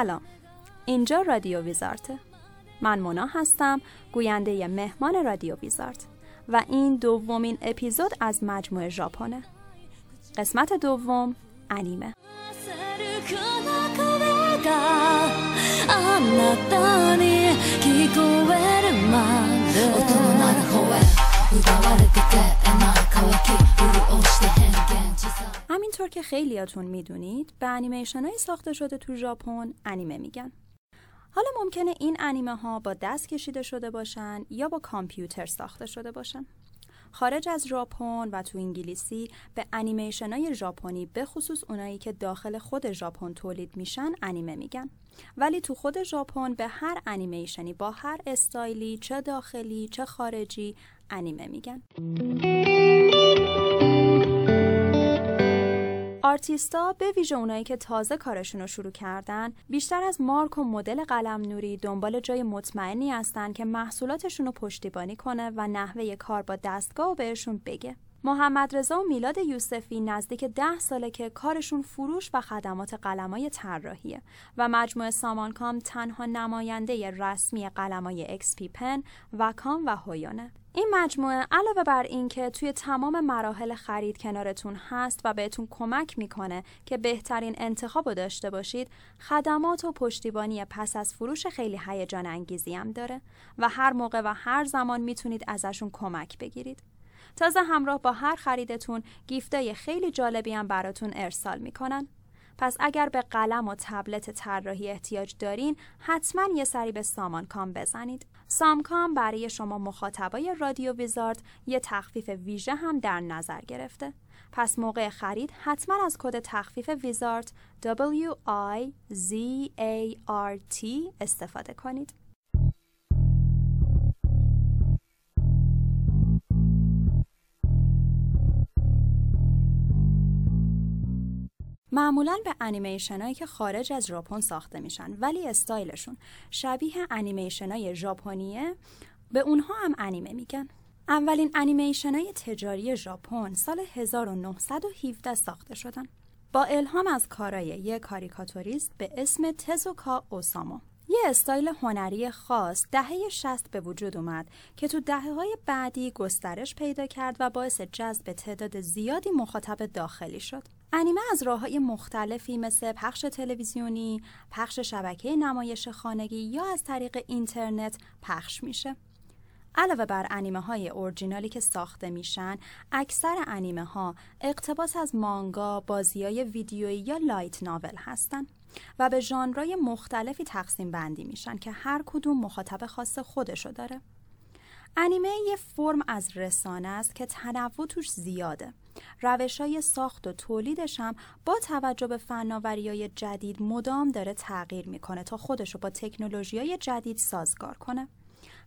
سلام. اینجا رادیو ویزارته من مونا هستم گوینده مهمان رادیو ویزارت. و این دومین اپیزود از مجموعه ژاپنه. قسمت دوم انیمه. همینطور که خیلیاتون می‌دونید به انیمیشن های ساخته شده تو ژاپن انیمه میگن. حالا ممکنه این انیمه ها با دست کشیده شده باشن یا با کامپیوتر ساخته شده باشن. خارج از ژاپن و تو انگلیسی به انیمیشن های ژاپنی به خصوص اونایی که داخل خود ژاپن تولید میشن انیمه میگن. ولی تو خود ژاپن به هر انیمیشنی با هر استایلی چه داخلی چه خارجی انیمه میگن. آرتیستا به ویژه اونایی که تازه کارشون رو شروع کردن بیشتر از مارک و مدل قلم نوری دنبال جای مطمئنی هستن که محصولاتشون رو پشتیبانی کنه و نحوه کار با دستگاه بهشون بگه. محمد رضا و میلاد یوسفی نزدیک ده ساله که کارشون فروش و خدمات قلمای طراحیه و مجموعه سامانکام تنها نماینده رسمی قلمای XP-Pen، وکام و هویونه. این مجموعه علاوه بر اینکه توی تمام مراحل خرید کنارتون هست و بهتون کمک می‌کنه که بهترین انتخاب رو داشته باشید خدمات و پشتیبانی پس از فروش خیلی هیجان انگیزی هم داره و هر موقع و هر زمان می‌تونید ازشون کمک بگیرید تازه همراه با هر خریدتون گیفتای خیلی جالبی هم براتون ارسال می‌کنن پس اگر به قلم و تبلت طراحی احتیاج دارین حتما یه سری به سامان کام بزنید سامکام برای شما مخاطبای رادیو ویزارد یه تخفیف ویژه هم در نظر گرفته. پس موقع خرید حتما از کد تخفیف ویزارد W I Z A R T استفاده کنید. معمولا به انیمیشن هایی که خارج از ژاپن ساخته میشن ولی استایلشون شبیه انیمیشن های ژاپنیه به اونها هم انیمه میگن. اولین انیمیشن های تجاری ژاپن سال 1917 ساخته شدن. با الهام از کارای یک کاریکاتوریست به اسم تزوکا اوسامو. یه استایل هنری خاص دهه 60 به وجود اومد که تو دهه های بعدی گسترش پیدا کرد و باعث جذب تعداد زیادی مخاطب داخلی شد. انیمه از راه های مختلفی مثل پخش تلویزیونی، پخش شبکه نمایش خانگی یا از طریق اینترنت پخش میشه. علاوه بر انیمه های اورجینالی که ساخته میشن، اکثر انیمه ها اقتباس از مانگا، بازی های ویدیویی یا لایت ناول هستند. و به ژانرهای مختلفی تقسیم بندی میشن که هر کدوم مخاطب خاص خودشو داره. انیمه یه فرم از رسانه است که تنوع توش زیاده. روش های ساخت و تولیدش هم با توجه به فناوری های جدید مدام داره تغییر می‌کنه تا خودشو با تکنولوژی های جدید سازگار کنه.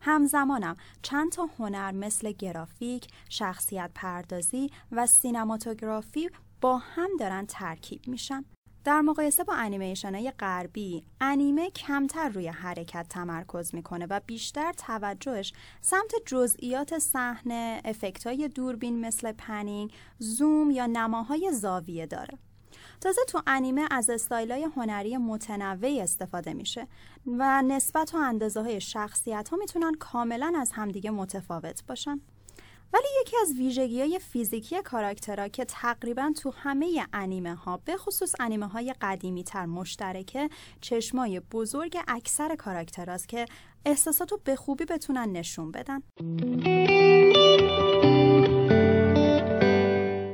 همزمانم چند تا هنر مثل گرافیک، شخصیت پردازی و سینماتوگرافی با هم دارن ترکیب میشن. در مقایسه با انیمیشن های غربی انیمه کمتر روی حرکت تمرکز می‌کنه و بیشتر توجهش سمت جزئیات صحنه افکت های دوربین مثل panning زوم یا نماهای زاویه داره. تازه تو انیمه از استایل هنری متنوعی استفاده میشه و نسبت و اندازه های شخصیت ها می‌تونن کاملا از همدیگه متفاوت باشن. ولی یکی از ویژگی های فیزیکی کاراکترها که تقریبا تو همه انیمه ها به خصوص انیمه های قدیمی تر مشترکه چشمای بزرگ اکثر کاراکتراست که احساسات رو به خوبی بتونن نشون بدن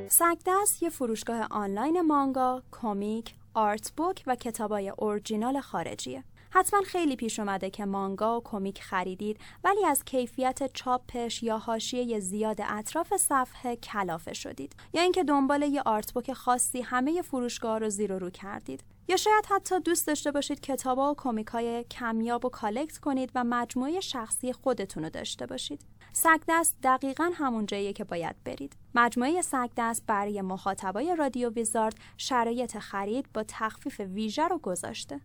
سگدست یه فروشگاه آنلاین مانگا، کمیک، آرت بوک و کتابای اورجینال خارجیه. حتما خیلی پیش اومده که مانگا و کمیک خریدید ولی از کیفیت چاپش یا حاشیه زیاد اطراف صفحه کلافه شدید یا اینکه دنبال یه آرت خاصی همه فروشگاه رو زیر و رو کردید یا شاید حتی دوست داشته باشید کتابا و کمیک های کمیاب و کالکت کنید و مجموعه شخصی خودتون رو داشته باشید. سگدست دقیقا همون جاییه که باید برید. مجموعه سگدست برای مخاطبای رادیو ویزارد شرایط خرید با تخفیف ویژه رو گذاشته.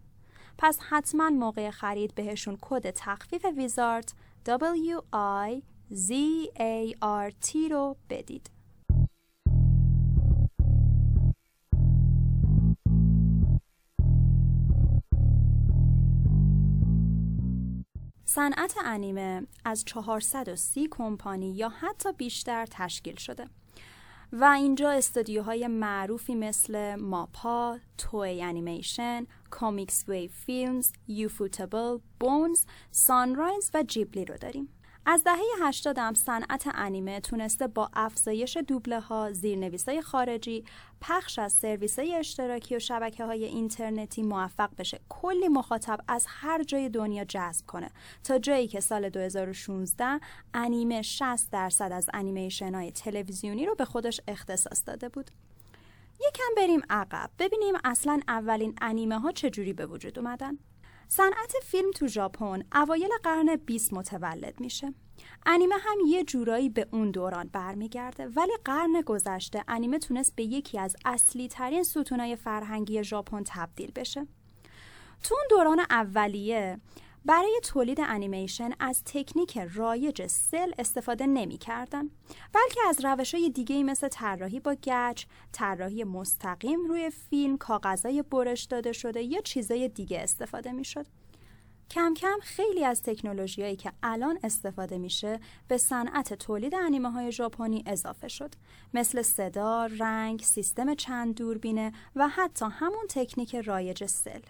پس حتما موقع خرید بهشون کد تخفیف ویزارد W I Z A R T رو بدید. صنعت انیمه از 430 کمپانی یا حتی بیشتر تشکیل شده و اینجا استودیوهای معروفی مثل ماپا، توی انیمیشن، CoMix Wave Films، ufotable، Bones، Sunrise و جیبلی رو داریم. از دهه 80 هم صنعت انیمه تونسته با افزایش دوبله ها، زیرنویس های خارجی، پخش از سرویس های اشتراکی و شبکه های اینترنتی موفق بشه کلی مخاطب از هر جای دنیا جذب کنه تا جایی که سال 2016 انیمه 60 درصد از انیمیشن های تلویزیونی رو به خودش اختصاص داده بود. یکم بریم عقب ببینیم اصلا اولین انیمه ها چجوری به وجود اومدن. صنعت فیلم تو ژاپن اوایل قرن 20 متولد میشه. انیمه هم یه جورایی به اون دوران برمیگرده ولی قرن گذشته انیمه تونست به یکی از اصلی ترین ستونای فرهنگی ژاپن تبدیل بشه. تو اون دوران اولیه برای تولید انیمیشن از تکنیک رایج سل استفاده نمی کردن بلکه از روش های دیگه مثل طراحی با گچ، طراحی مستقیم روی فیلم، کاغذهای برش داده شده یا چیزای دیگه استفاده می شد. کم کم خیلی از تکنولوژیایی که الان استفاده میشه به صنعت تولید انیمه های ژاپنی اضافه شد مثل صدا، رنگ، سیستم چند دوربینه و حتی همون تکنیک رایج سل.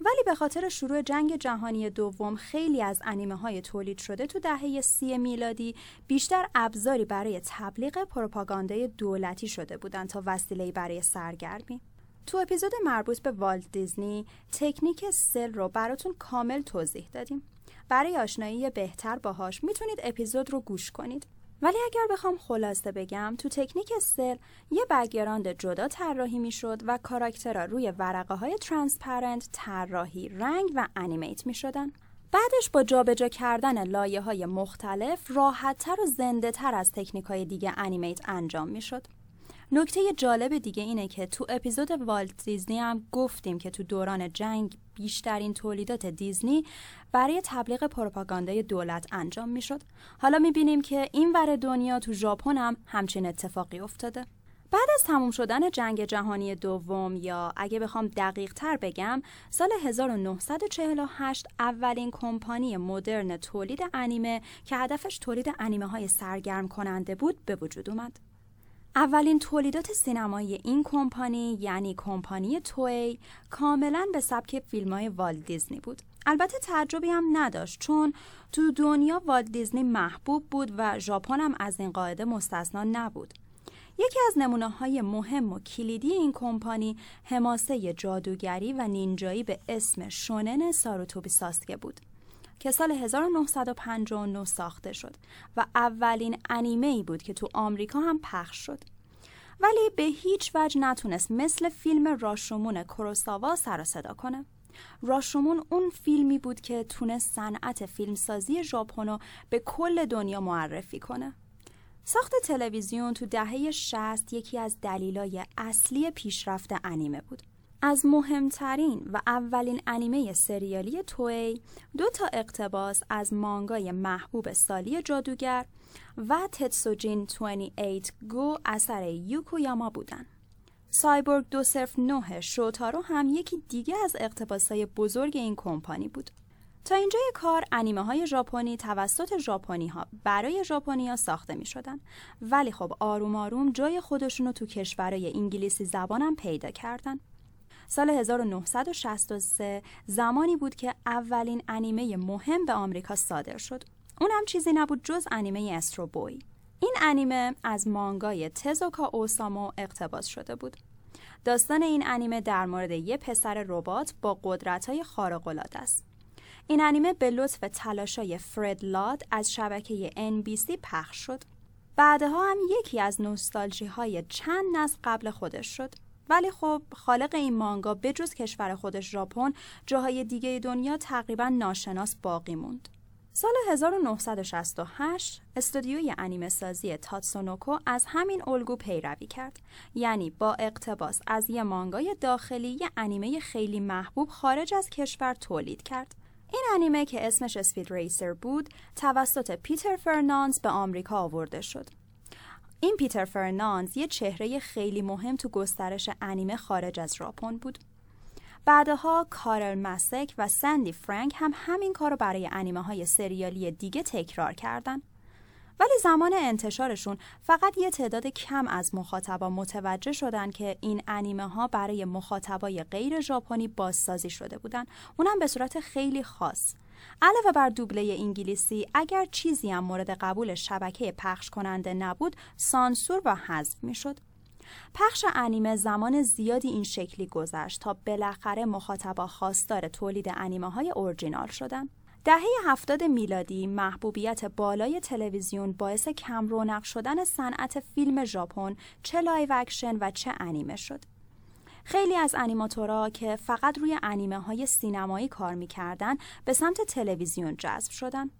ولی به خاطر شروع جنگ جهانی دوم خیلی از انیمه های تولید شده تو دهه سی میلادی بیشتر ابزاری برای تبلیغ پروپاگاندای دولتی شده بودند تا وسیله‌ای برای سرگرمی. تو اپیزود مربوط به والت دیزنی تکنیک cel رو براتون کامل توضیح دادیم. برای آشنایی بهتر باهاش می‌تونید اپیزود رو گوش کنید. ولی اگر بخوام خلاصه بگم تو تکنیک cel یه background جدا طراحی می‌شد و کاراکترها روی ورقه های transparent طراحی رنگ و animate می شدن. بعدش با جابجا کردن لایه های مختلف راحتتر و زنده تر از تکنیک های دیگه انیمیت انجام می شد. نکته جالب دیگه اینه که تو اپیزود والت دیزنی هم گفتیم که تو دوران جنگ بیشترین تولیدات دیزنی برای تبلیغ پروپاگاندای دولت انجام می‌شد. حالا می‌بینیم که این ور دنیا تو ژاپن هم همچین اتفاقی افتاده. بعد از تموم شدن جنگ جهانی دوم یا اگه بخوام دقیق تر بگم سال 1948 اولین کمپانی مدرن تولید انیمه که هدفش تولید انیمه های سرگرم کننده بود به وجود اومد. اولین تولیدات سینمایی این کمپانی یعنی کمپانی توی کاملا به سبک فیلم های والت دیزنی بود. البته تعجبی هم نداشت چون تو دنیا والت دیزنی محبوب بود و ژاپن هم از این قاعده مستثنا نبود. یکی از نمونه های مهم و کلیدی این کمپانی حماسه جادوگری و نینجایی به اسم شونن ساروتوبی ساسکه بود. که سال 1959 ساخته شد و اولین انیمه ای بود که تو آمریکا هم پخش شد. ولی به هیچ وجه نتونست مثل فیلم راشومون کروساوا سر صدا کنه. راشومون اون فیلمی بود که تونست صنعت فیلمسازی ژاپن به کل دنیا معرفی کنه. ساخت تلویزیون تو دهه 60 یکی از دلایل اصلی پیشرفت انیمه بود. از مهمترین و اولین انیمه سریالی توی دو تا اقتباس از مانگای محبوب سالی جادوگر و تتسوجین 28 گو اثر یوکویاما بودن. سایبورگ 209 شوتارو هم یکی دیگه از اقتباسهای بزرگ این کمپانی بود. تا اینجای کار انیمه های ژاپنی توسط ژاپنی ها برای ژاپنی ها ساخته می شدن ولی خب آروم آروم جای خودشونو تو کشورهای انگلیسی زبانم پیدا کردن سال 1963 زمانی بود که اولین انیمه مهم به آمریکا صادر شد. اونم چیزی نبود جز انیمه استرو بوی. این انیمه از مانگای تزوکا اوسامو اقتباس شده بود. داستان این انیمه در مورد یه پسر ربات با قدرت‌های خارق‌العاده است. این انیمه به لطف تلاشای فرد لاد از شبکه NBC پخش شد. بعدها هم یکی از نوستالژی های چند نسل قبل خودش شد. ولی خب خالق این مانگا بجز کشور خودش ژاپن جاهای دیگه دنیا تقریبا ناشناس باقی موند. سال 1968 استودیوی انیمه سازی تاتسونوکو از همین الگو پیروی کرد. یعنی با اقتباس از یه مانگای داخلی یه انیمه خیلی محبوب خارج از کشور تولید کرد. این انیمه که اسمش اسپید ریسر بود توسط پیتر فرنانز به آمریکا آورده شد. این پیتر فرنانز یه چهره خیلی مهم تو گسترش انیمه خارج از ژاپن بود. بعدها کارل مسک و سندی فرانک هم همین کار رو برای انیمه های سریالی دیگه تکرار کردن. ولی زمان انتشارشون فقط یه تعداد کم از مخاطبا متوجه شدن که این انیمه ها برای مخاطبای غیر ژاپنی بازسازی شده بودن. اونم به صورت خیلی خاص. علاوه بر دوبله انگلیسی اگر چیزی هم مورد قبول شبکه پخش کننده نبود سانسور و حذف می‌شد. پخش انیمه زمان زیادی این شکلی گذشت تا بالاخره مخاطبا خواستار تولید انیمه های اورجینال شدن دهه هفتاد میلادی محبوبیت بالای تلویزیون باعث کم رونق شدن صنعت فیلم ژاپن چه live action و چه انیمه شد. خیلی از انیماتورها که فقط روی انیمه های سینمایی کار می‌کردن به سمت تلویزیون جذب شدن.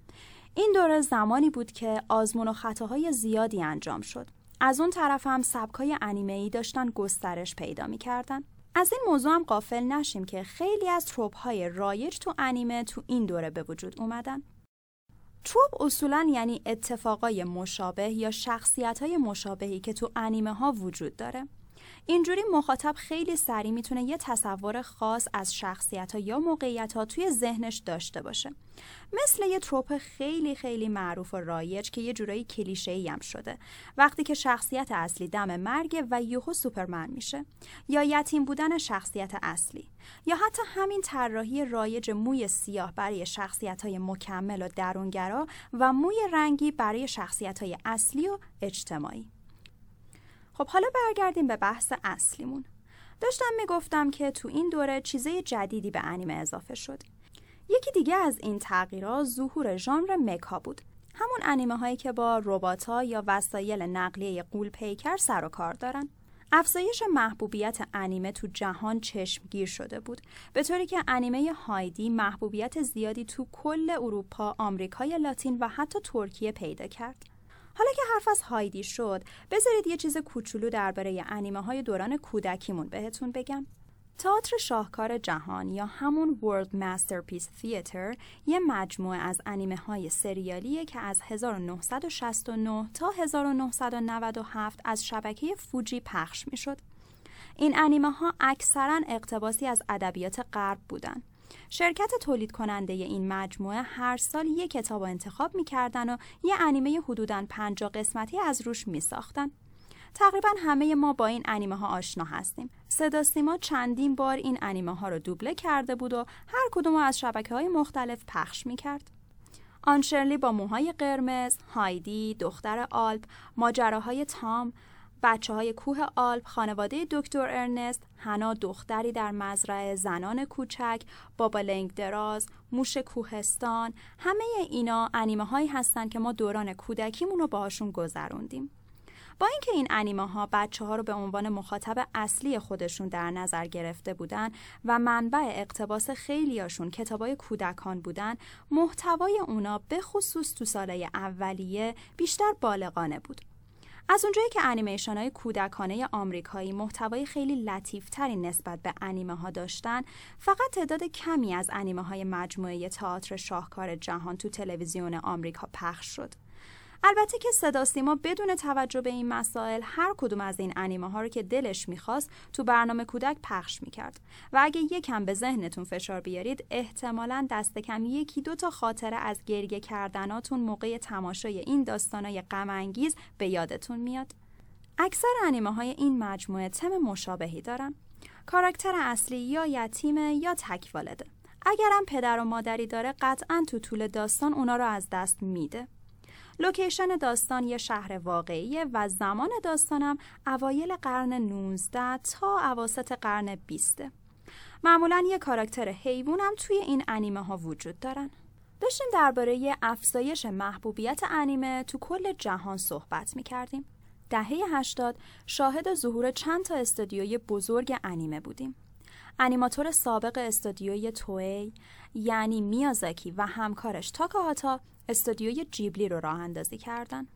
این دوره زمانی بود که آزمون و خطاهای زیادی انجام شد. از اون طرف هم سبکای انیمه ای داشتن گسترش پیدا می‌کردن. از این موضوع هم قافل نشیم که خیلی از تروپ های رایج تو انیمه تو این دوره به وجود اومدن. تروپ اصولا یعنی اتفاقای مشابه یا شخصیت های مشابهی که تو انیمه ها وجود داره. اینجوری مخاطب خیلی سریع می‌تونه یه تصور خاص از شخصیت ها یا موقعیت ها توی ذهنش داشته باشه. مثل یه تروپ خیلی خیلی معروف و رایج که یه جورایی کلیشه هم شده. وقتی که شخصیت اصلی دم مرگ و یوهو سوپرمن میشه. یا یتیم بودن شخصیت اصلی. یا حتی همین طراحی رایج موی سیاه برای شخصیت های مکمل و درونگرا و موی رنگی برای شخصیت های اصلی و اجتماعی. خب حالا برگردیم به بحث اصلیمون. داشتم می‌گفتم که تو این دوره چیزای جدیدی به انیمه اضافه شد. یکی دیگه از این تغییرات ظهور ژانر مکا بود. همون انیمه هایی که با ربات‌ها یا وسایل نقلیه قول پیکر سر و کار دارن. افزایش محبوبیت انیمه تو جهان چشمگیر شده بود به طوری که انیمه هایدی محبوبیت زیادی تو کل اروپا، آمریکای لاتین و حتی ترکیه پیدا کرد. حالا که حرف از هایدی شد بذارید یه چیز کوچولو درباره انیمه های دوران کودکیمون بهتون بگم تئاتر شاهکار جهان یا همون World Masterpiece Theater یه مجموعه از انیمه های سریالیه که از 1969 تا 1997 از شبکه فوجی پخش می شد. این انیمه ها اکثرا اقتباسی از ادبیات غرب بودن. شرکت تولید کننده این مجموعه هر سال یک کتاب انتخاب می‌کردن و یه انیمه حدوداً 50 قسمتی از روش میساختن. تقریبا همه ما با این انیمه ها آشنا هستیم. صدا سیما چندین بار این انیمه ها رو دوبله کرده بود و هر کدوم از شبکه های مختلف پخش می‌کرد. آنشرلی با موهای قرمز، هایدی، دختر آلپ، ماجراهای تام، بچه های کوه آلپ، خانواده دکتر ارنست، هنا دختری در مزرعه، زنان کوچک، بابا لنگ دراز، موش کوهستان، همه اینا انیمه هایی هستن که ما دوران کودکیمون رو باهاشون گذروندیم. با اینکه این انیمه ها بچه ها رو به عنوان مخاطب اصلی خودشون در نظر گرفته بودن و منبع اقتباس خیلیاشون کتابای کودکان بودن محتوای اونا به خصوص تو ساله اولیه بیشتر بالغانه بود از اونجایی که انیمیشن های کودکانه آمریکایی محتوای خیلی لطیفتری نسبت به انیمه ها داشتن فقط تعداد کمی از انیمه های مجموعه تئاتر شاهکار جهان تو تلویزیون آمریکا پخش شد. البته که صدا سیما بدون توجه به این مسائل هر کدوم از این انیمه ها رو که دلش می‌خواست تو برنامه کودک پخش می‌کرد. و اگه یکم به ذهنتون فشار بیارید احتمالا دست کم یکی دو تا خاطره از گریه کردناتون موقع تماشای این داستانای غم به یادتون میاد. اکثر انیمه های این مجموعه تم مشابهی دارن. کاراکتر اصلی یا یتیمه یا تک والده اگرم پدر و مادری داره قطعا تو طول داستان اونا رو از دست میده. لوکیشن داستان یه شهر واقعیه و زمان داستانم اوایل قرن 19 تا اواسط قرن 20 معمولا یه کاراکتر حیوان هم توی این انیمه ها وجود دارن داشتیم درباره افزایش محبوبیت انیمه تو کل جهان صحبت می کردیم. دهه 80 شاهد ظهور چند تا استودیوی بزرگ انیمه بودیم. انیماتور سابق استودیوی توی یعنی میازاکی و همکارش تاکاهاتا استودیوی جیبلی رو راه اندازی کردن.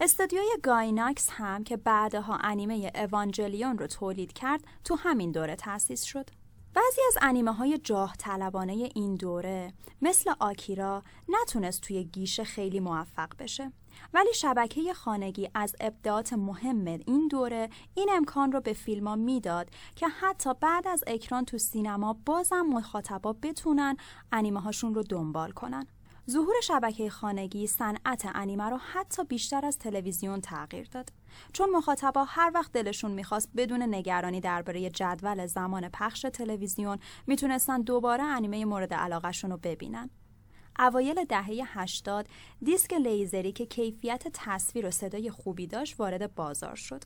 استودیوی گایناکس هم که بعدها انیمه اوانجلیون رو تولید کرد تو همین دوره تأسیس شد. بعضی از انیمه های جاه طلبانه این دوره مثل آکیرا نتونست توی گیشه خیلی موفق بشه ولی شبکه خانگی از ابداعات مهم این دوره این امکان رو به فیلما می‌داد که حتی بعد از اکران تو سینما بازم مخاطبا بتونن انیمه هاشون رو دنبال کنن ظهور شبکه خانگی صنعت انیمه رو حتی بیشتر از تلویزیون تغییر داد. چون مخاطبا هر وقت دلشون می‌خواست بدون نگرانی درباره جدول زمان پخش تلویزیون می‌تونستن دوباره انیمه مورد علاقهشون رو ببینن. اوایل دهه 80 دیسک لیزری که کیفیت تصویر و صدای خوبی داشت وارد بازار شد.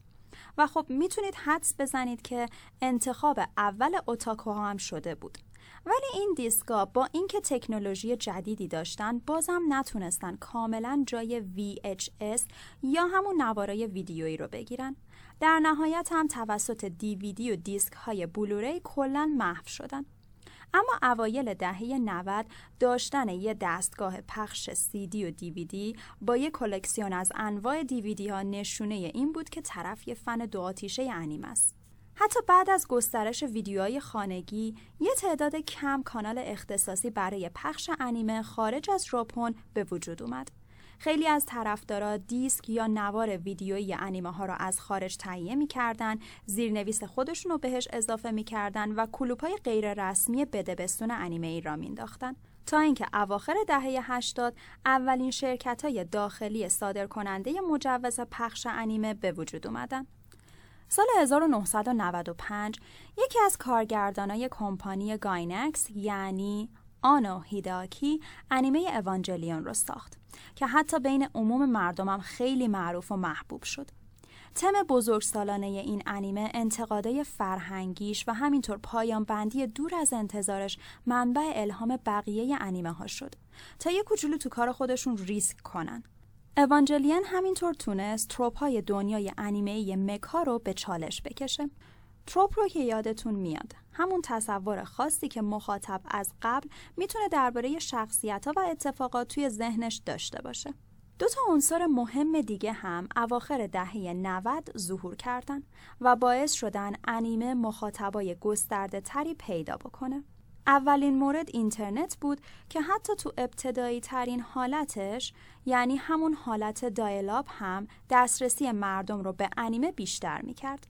و خب می‌تونید حدس بزنید که انتخاب اول اوتاکوها هم شده بود. ولی این دیسکا با اینکه تکنولوژی جدیدی داشتن بازم نتونستن کاملا جای VHS یا همون نوارای ویدیویی رو بگیرن در نهایت هم توسط دیویدی و دیسک های بلوری کلا محو شدن اما اوایل دهه 90 داشتن یه دستگاه پخش دی و دیویدی با یه کلکسیون از انواع دیویدی ها نشونه این بود که طرف یه فن دو آتیشه انیم است. حتی بعد از گسترش ویدیوهای خانگی یه تعداد کم کانال اختصاصی برای پخش انیمه خارج از ژاپن به وجود اومد. خیلی از طرفدارا دیسک یا نوار ویدیویی انیمه ها را از خارج تهیه می‌کردن زیرنویس خودشون رو بهش اضافه می‌کردن و کلوپ های غیر رسمی بدبستون انیمه ای را مینداختن تا اینکه اواخر دهه 80 اولین شرکت های داخلی صادرکننده مجوز پخش انیمه به وجود اومدن. سال 1995 یکی از کارگردانای کمپانی گاینکس یعنی آنو هیداکی انیمه اوانجلیون رو ساخت که حتی بین عموم مردمم خیلی معروف و محبوب شد. تم بزرگسالانه این انیمه انتقادای فرهنگیش و همینطور پایان بندی دور از انتظارش منبع الهام بقیه انیمه ها شد تا یه کوچولو تو کار خودشون ریسک کنن. اوانجلیان همینطور تونست تروپ های دنیای انیمه مکا رو به چالش بکشه. تروپ رو که یادتون میاد همون تصور خاصی که مخاطب از قبل می‌تونه درباره شخصیت ها و اتفاقات توی ذهنش داشته باشه دو تا عنصر مهم دیگه هم اواخر دهه 90 ظهور کردن و باعث شدن انیمه مخاطبای گسترده تری پیدا بکنه. اولین مورد اینترنت بود که حتی تو ابتدایی ترین حالتش یعنی همون حالت دایلاب هم دسترسی مردم رو به انیمه بیشتر می‌کرد.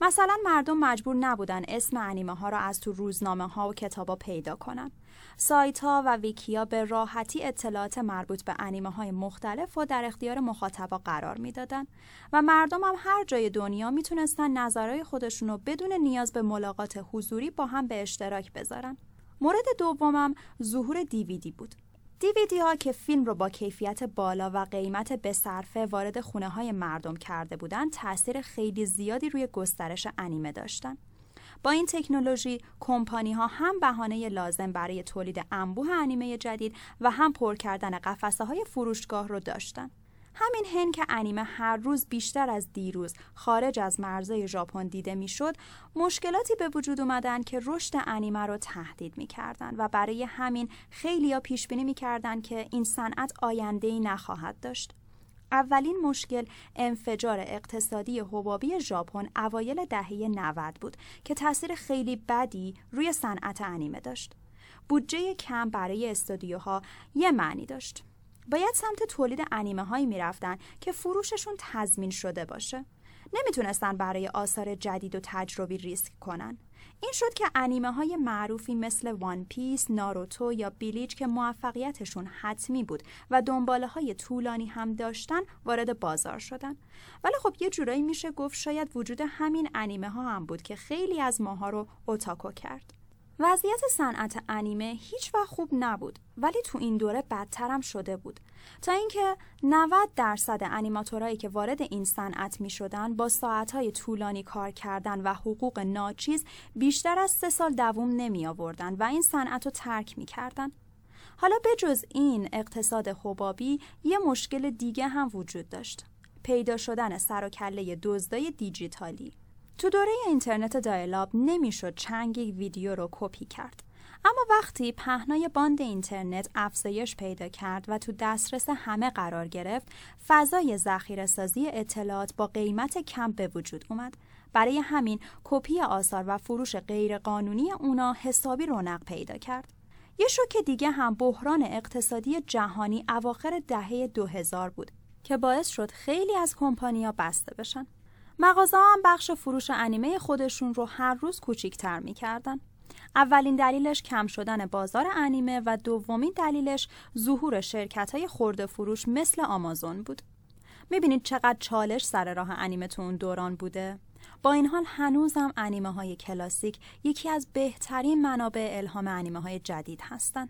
مثلا مردم مجبور نبودن اسم انیمه ها را از تو روزنامه ها و کتابا پیدا کنن. سایت ها و ویکیا به راحتی اطلاعات مربوط به انیمه های مختلف و در اختیار مخاطبا قرار می‌دادن و مردم هم هر جای دنیا می‌تونستن نظرهای خودشون رو بدون نیاز به ملاقات حضوری با هم به اشتراک بذارن. مورد دومم ظهور دیویدی بود. دیویدی ها که فیلم رو با کیفیت بالا و قیمت به وارد خونه های مردم کرده بودند تاثیر خیلی زیادی روی گسترش انیمه داشتن. با این تکنولوژی کمپانی ها هم بهانه لازم برای تولید انبوه انیمه جدید و هم پر کردن قفسه های فروشگاه رو داشتن. همین هن که انیمه هر روز بیشتر از دیروز خارج از مرزهای ژاپن دیده می‌شد مشکلاتی به وجود اومدن که رشد انیمه رو تهدید می‌کردن و برای همین خیلیا پیش بینی می‌کردن که این صنعت آینده ای نخواهد داشت اولین مشکل انفجار اقتصادی حبابی ژاپن اوایل دهه 90 بود که تاثیر خیلی بدی روی صنعت انیمه داشت. بودجه کم برای استودیوها یه معنی داشت. باید سمت تولید انیمه هایی می‌رفتن که فروششون تضمین شده باشه نمی‌تونستن برای آثار جدید و تجربی ریسک کنن این شد که انیمه های معروفی مثل وان پیس، ناروتو یا بیلیچ که موفقیتشون حتمی بود و دنباله های طولانی هم داشتن وارد بازار شدن. ولی خب یه جورایی میشه گفت شاید وجود همین انیمه ها هم بود که خیلی از ماها رو اوتاکو کرد. وضعیت صنعت انیمه هیچ وقت خوب نبود ولی تو این دوره بدترم شده بود. تا اینکه 90 درصد انیماتورایی که وارد این صنعت می شدن با ساعتهای طولانی کار کردن و حقوق ناچیز بیشتر از سه سال دووم نمی آوردن و این صنعت رو ترک می کردن. حالا بجز این اقتصاد حبابی یه مشکل دیگه هم وجود داشت. پیدا شدن سر و کله دزدای دیجیتالی. تو دوره اینترنت دایلاب نمی‌شد چنگ ویدیو رو کپی کرد. اما وقتی پهنای باند اینترنت افزایش پیدا کرد و تو دسترس همه قرار گرفت فضای ذخیره سازی اطلاعات با قیمت کم به وجود اومد. برای همین کپی آثار و فروش غیرقانونی اونا حسابی رونق پیدا کرد. یه شوک دیگه هم بحران اقتصادی جهانی اواخر دهه 2000 بود که باعث شد خیلی از کمپانیا بسته بشن. مغازه هم بخش فروش انیمه خودشون رو هر روز کوچیکتر می‌کردن اولین دلیلش کم شدن بازار انیمه و دومین دلیلش ظهور شرکت های خورده فروش مثل آمازون بود. می‌بینید چقدر چالش سر راه انیمه تو اون دوران بوده؟ با این حال هنوزم انیمه های کلاسیک یکی از بهترین منابع الهام انیمه های جدید هستن.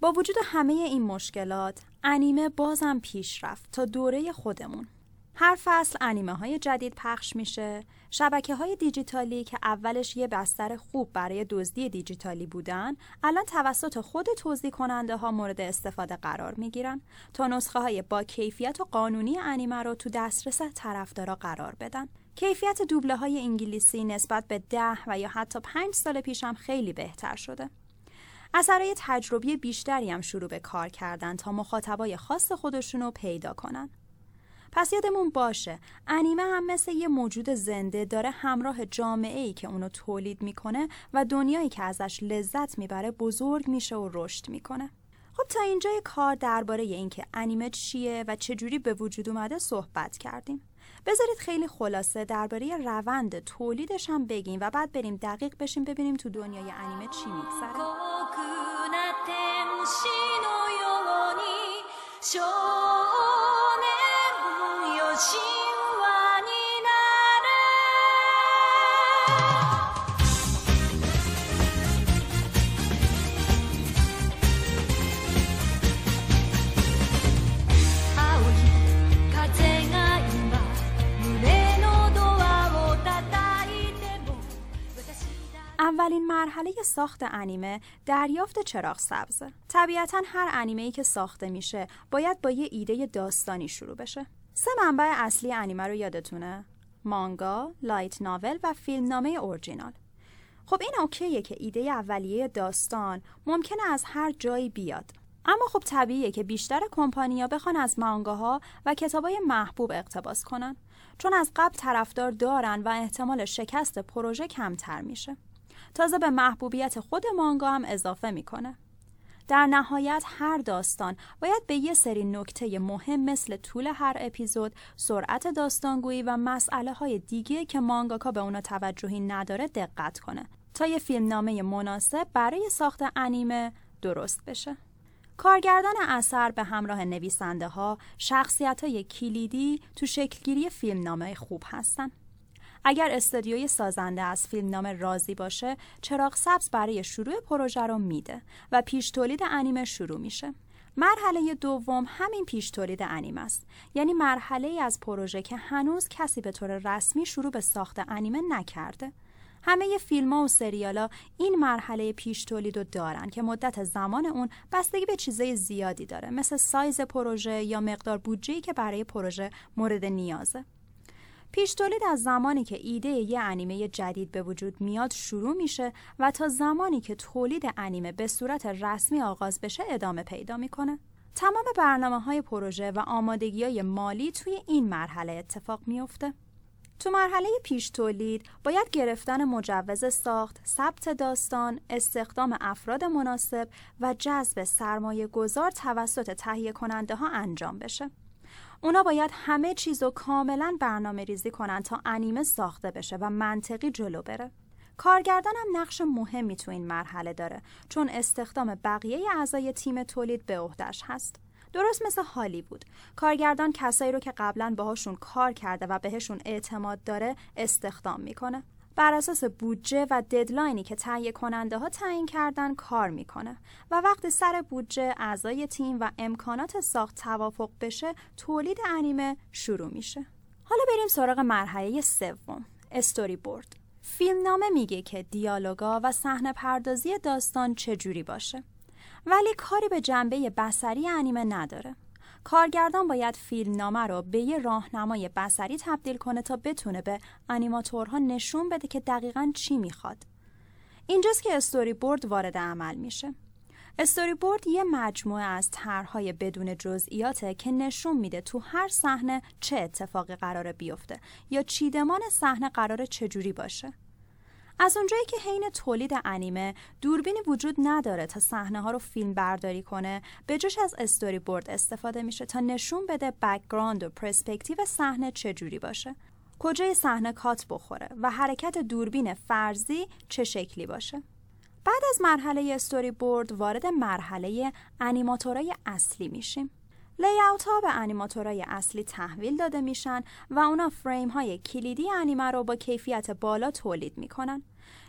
با وجود همه این مشکلات، انیمه بازم پیش رفت تا دوره خودمون. هر فصل انیمه های جدید پخش میشه. شبکه های دیجیتالی که اولش یه بستر خوب برای دزدی دیجیتالی بودن الان توسط خود توضیح کننده ها مورد استفاده قرار می‌گیرن تا نسخه های با کیفیت و قانونی انیمه رو تو دسترس طرفدارا قرار بدن. کیفیت دوبله های انگلیسی نسبت به ده و یا حتی پنج سال پیش هم خیلی بهتر شده. اثرای تجربی بیشتری هم شروع به کار کردن تا مخاطبای خاص خودشون رو پیدا کنن. پس یادمون باشه انیمه هم مثل یه موجود زنده داره همراه جامعه ای که اونو تولید می‌کنه و دنیایی که ازش لذت می‌بره بزرگ میشه و رشد می‌کنه. خب تا اینجای کار درباره اینکه انیمه چیه و چجوری به وجود اومده صحبت کردیم. بذارید خیلی خلاصه درباره روند تولیدش هم بگیم و بعد بریم دقیق بشیم ببینیم تو دنیای انیمه چی میگذره. اولین مرحله ساخت انیمه دریافت چراغ سبزه. طبیعتا هر انیمه ای که ساخته میشه باید با یه ایده داستانی شروع بشه. سه منبع اصلی انیمه رو یادتونه؟ مانگا، لایت ناول و فیلمنامه اورجینال. خب این اوکیه که ایده اولیه داستان ممکنه از هر جایی بیاد. اما خب طبیعیه که بیشتر کمپانیا بخوان از مانگاها و کتابای محبوب اقتباس کنن چون از قبل طرفدار دارن و احتمال شکست پروژه کمتر میشه. تازه به محبوبیت خود مانگا هم اضافه می‌کنه. در نهایت هر داستان باید به یه سری نکته مهم مثل طول هر اپیزود، سرعت داستانگویی و مسئله های دیگه که مانگاکا به اونا توجهی نداره دقت کنه تا یه فیلمنامه مناسب برای ساخت انیمه درست بشه. کارگردان اثر به همراه نویسنده ها شخصیت های کلیدی تو شکلگیری فیلمنامه خوب هستن. اگر استودیوی سازنده از فیلمنامه راضی باشه چراغ سبز برای شروع پروژه رو میده و پیش تولید انیمه شروع میشه. مرحله دوم همین پیش تولید انیمه است. یعنی مرحله ای از پروژه که هنوز کسی به طور رسمی شروع به ساخت انیمه نکرده. همه فیلم ها و سریالا این مرحله پیش تولید رو دارن که مدت زمان اون بستگی به چیزای زیادی داره مثل سایز پروژه یا مقدار بودجه‌ای که برای پروژه مورد نیازه. پیش تولید از زمانی که ایده یه انیمه جدید به وجود میاد شروع میشه و تا زمانی که تولید انیمه به صورت رسمی آغاز بشه ادامه پیدا می‌کنه. تمام برنامه های پروژه و آمادگی های مالی توی این مرحله اتفاق میافته. تو مرحله پیش تولید باید گرفتن مجوز ساخت، ثبت داستان، استخدام افراد مناسب و جذب سرمایه گذار توسط تهیه کننده ها انجام بشه. اونا باید همه چیز رو کاملا برنامه ریزی کنن تا انیمه ساخته بشه و منطقی جلو بره. کارگردان هم نقش مهمی تو این مرحله داره چون استخدام بقیه اعضای تیم تولید به عهدهش هست. درست مثل هالیوود کارگردان کسایی رو که قبلا باهاشون کار کرده و بهشون اعتماد داره استخدام می‌کنه بر اساس بودجه و ددلاینی که تهیه کننده ها تعیین کردن کار می‌کنه و وقتی سر بودجه اعضای تیم و امکانات ساخت توافق بشه تولید انیمه شروع میشه. حالا بریم سراغ مرحله سوم استوری بورد. فیلمنامه میگه که دیالوگا و صحنه پردازی داستان چجوری باشه. ولی کاری به جنبه بسری انیمه نداره. کارگردان باید فیلمنامه رو به یه راهنمای بسری تبدیل کنه تا بتونه به انیماتورها نشون بده که دقیقا چی می‌خواد. اینجاست که استوری بورد وارد عمل میشه استوری بورد یه مجموعه از طرحهای بدون جزئیاته که نشون میده تو هر صحنه چه اتفاقی قراره بیفته یا چیدمان صحنه قراره چجوری باشه از اونجایی که حین تولید انیمه دوربینی وجود نداره تا صحنه ها رو فیلم برداری کنه به جاش از استوری بورد استفاده میشه تا نشون بده background و پرسپکتیو صحنه چجوری باشه. کجای صحنه کات بخوره و حرکت دوربین فرضی چه شکلی باشه؟ بعد از مرحله استوری بورد وارد مرحله انیماتورای اصلی میشیم. لیاوت ها به انیماتورای اصلی تحویل داده میشن و اونا فریم های کلیدی انیمه رو با کیفیت بالا تولید می‌کنن.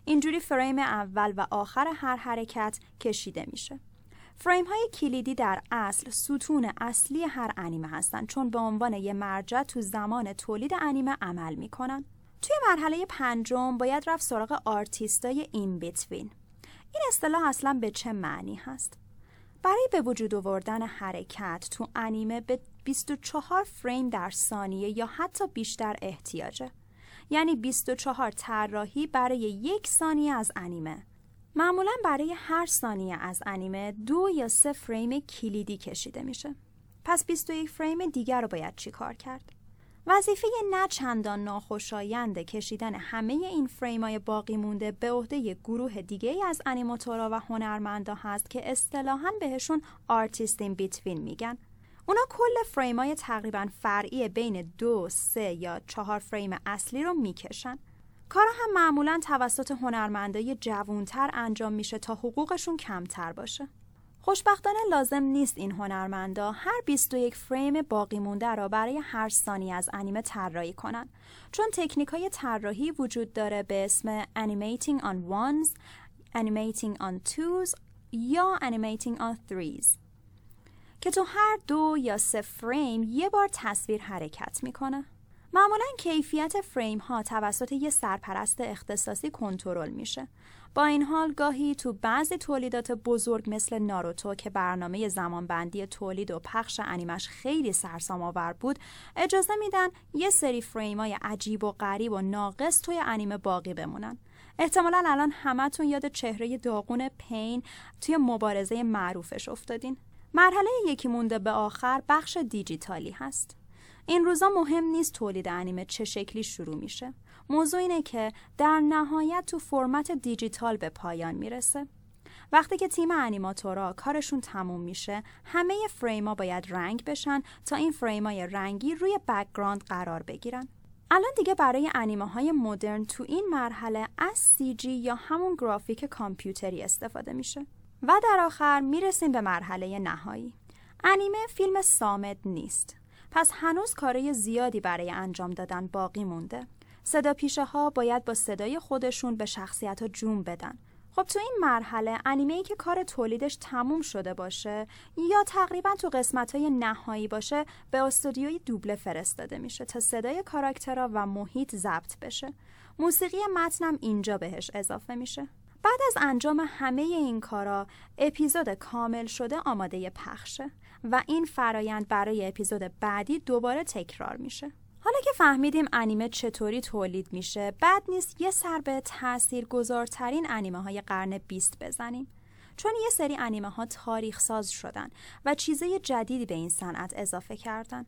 اینجوری فریم اول و آخر هر حرکت کشیده میشه. فریم های کلیدی در اصل ستون اصلی هر انیمه هستن چون به عنوان یه مرجع تو زمان تولید انیمه عمل می‌کنن. توی مرحله پنجم باید رفت سراغ آرتیستای این بیتوین. این اصطلاح اصلا به چه معنی هست؟ برای به وجود آوردن حرکت تو انیمه به 24 فریم در ثانیه یا حتی بیشتر احتیاجه. یعنی 24 طراحی برای یک ثانیه از انیمه. معمولا برای هر ثانیه از انیمه دو یا سه فریم کلیدی کشیده میشه. پس 21 فریم دیگر رو باید چیکار کرد؟ وظیفه نه چندان ناخوشایند کشیدن همه این فریمای باقی مونده به عهده گروه دیگه ای از انیماتورا و هنرمندا هست که اصطلاحا بهشون artist in-between میگن. اونا کل فریمای تقریبا فرعی بین دو، سه یا چهار فریم اصلی رو می‌کشن. کارا هم معمولا توسط هنرمندای جوونتر انجام میشه تا حقوقشون کمتر باشه. خوشبختانه لازم نیست این هنرمندا هر 21 فریم باقی مونده را برای هر ثانیه از انیمه طراحی کنند. چون تکنیک های طراحی وجود داره به اسم animating on ones, animating on twos یا animating on threes. که تو هر دو یا سه فریم یه بار تصویر حرکت می‌کنه. معمولا کیفیت فریم ها توسط یه سرپرست اختصاصی کنترل میشه. با این حال گاهی تو بعضی تولیدات بزرگ مثل ناروتو که برنامه زمانبندی تولید و پخش انیمش خیلی سرسام آور بود اجازه میدن یه سری فریمای عجیب و غریب و ناقص توی انیمه باقی بمونن. احتمالا الان همتون یاد چهره داغون پین توی مبارزه معروفش افتادین. مرحله یکی مونده به آخر بخش دیجیتالی هست. این روزا مهم نیست تولید انیمه چه شکلی شروع میشه. موضوع اینه که در نهایت تو فرمت دیجیتال به پایان می‌رسه. وقتی که تیم انیماتورا کارشون تموم میشه همه فریما باید رنگ بشن تا این فریمای رنگی روی background قرار بگیرن. الان دیگه برای انیمه های مدرن تو این مرحله از جی یا همون گرافیک کامپیوتری استفاده میشه. و در آخر می‌رسیم به مرحله نهایی. انیمه فیلم سامد نیست. پس هنوز کارای زیادی برای انجام دادن باقی مونده. صدا پیشه ها باید با صدای خودشون به شخصیت ها جون بدن. خب تو این مرحله انیمه ای که کار تولیدش تموم شده باشه یا تقریبا تو قسمت های نهایی باشه به استودیوی دوبله فرستاده میشه تا صدای کاراکترها و محیط ضبط بشه. موسیقی متنم اینجا بهش اضافه میشه. بعد از انجام همه این کارا اپیزود کامل شده آماده پخشه و این فرایند برای اپیزود بعدی دوباره تکرار میشه. حالا که فهمیدیم انیمه چطوری تولید میشه بد نیست یه سر به تأثیر گذارترین انیمه های قرن بیست بزنیم. چون یه سری انیمه ها تاریخ ساز شدن و چیزای جدیدی به این صنعت اضافه کردن.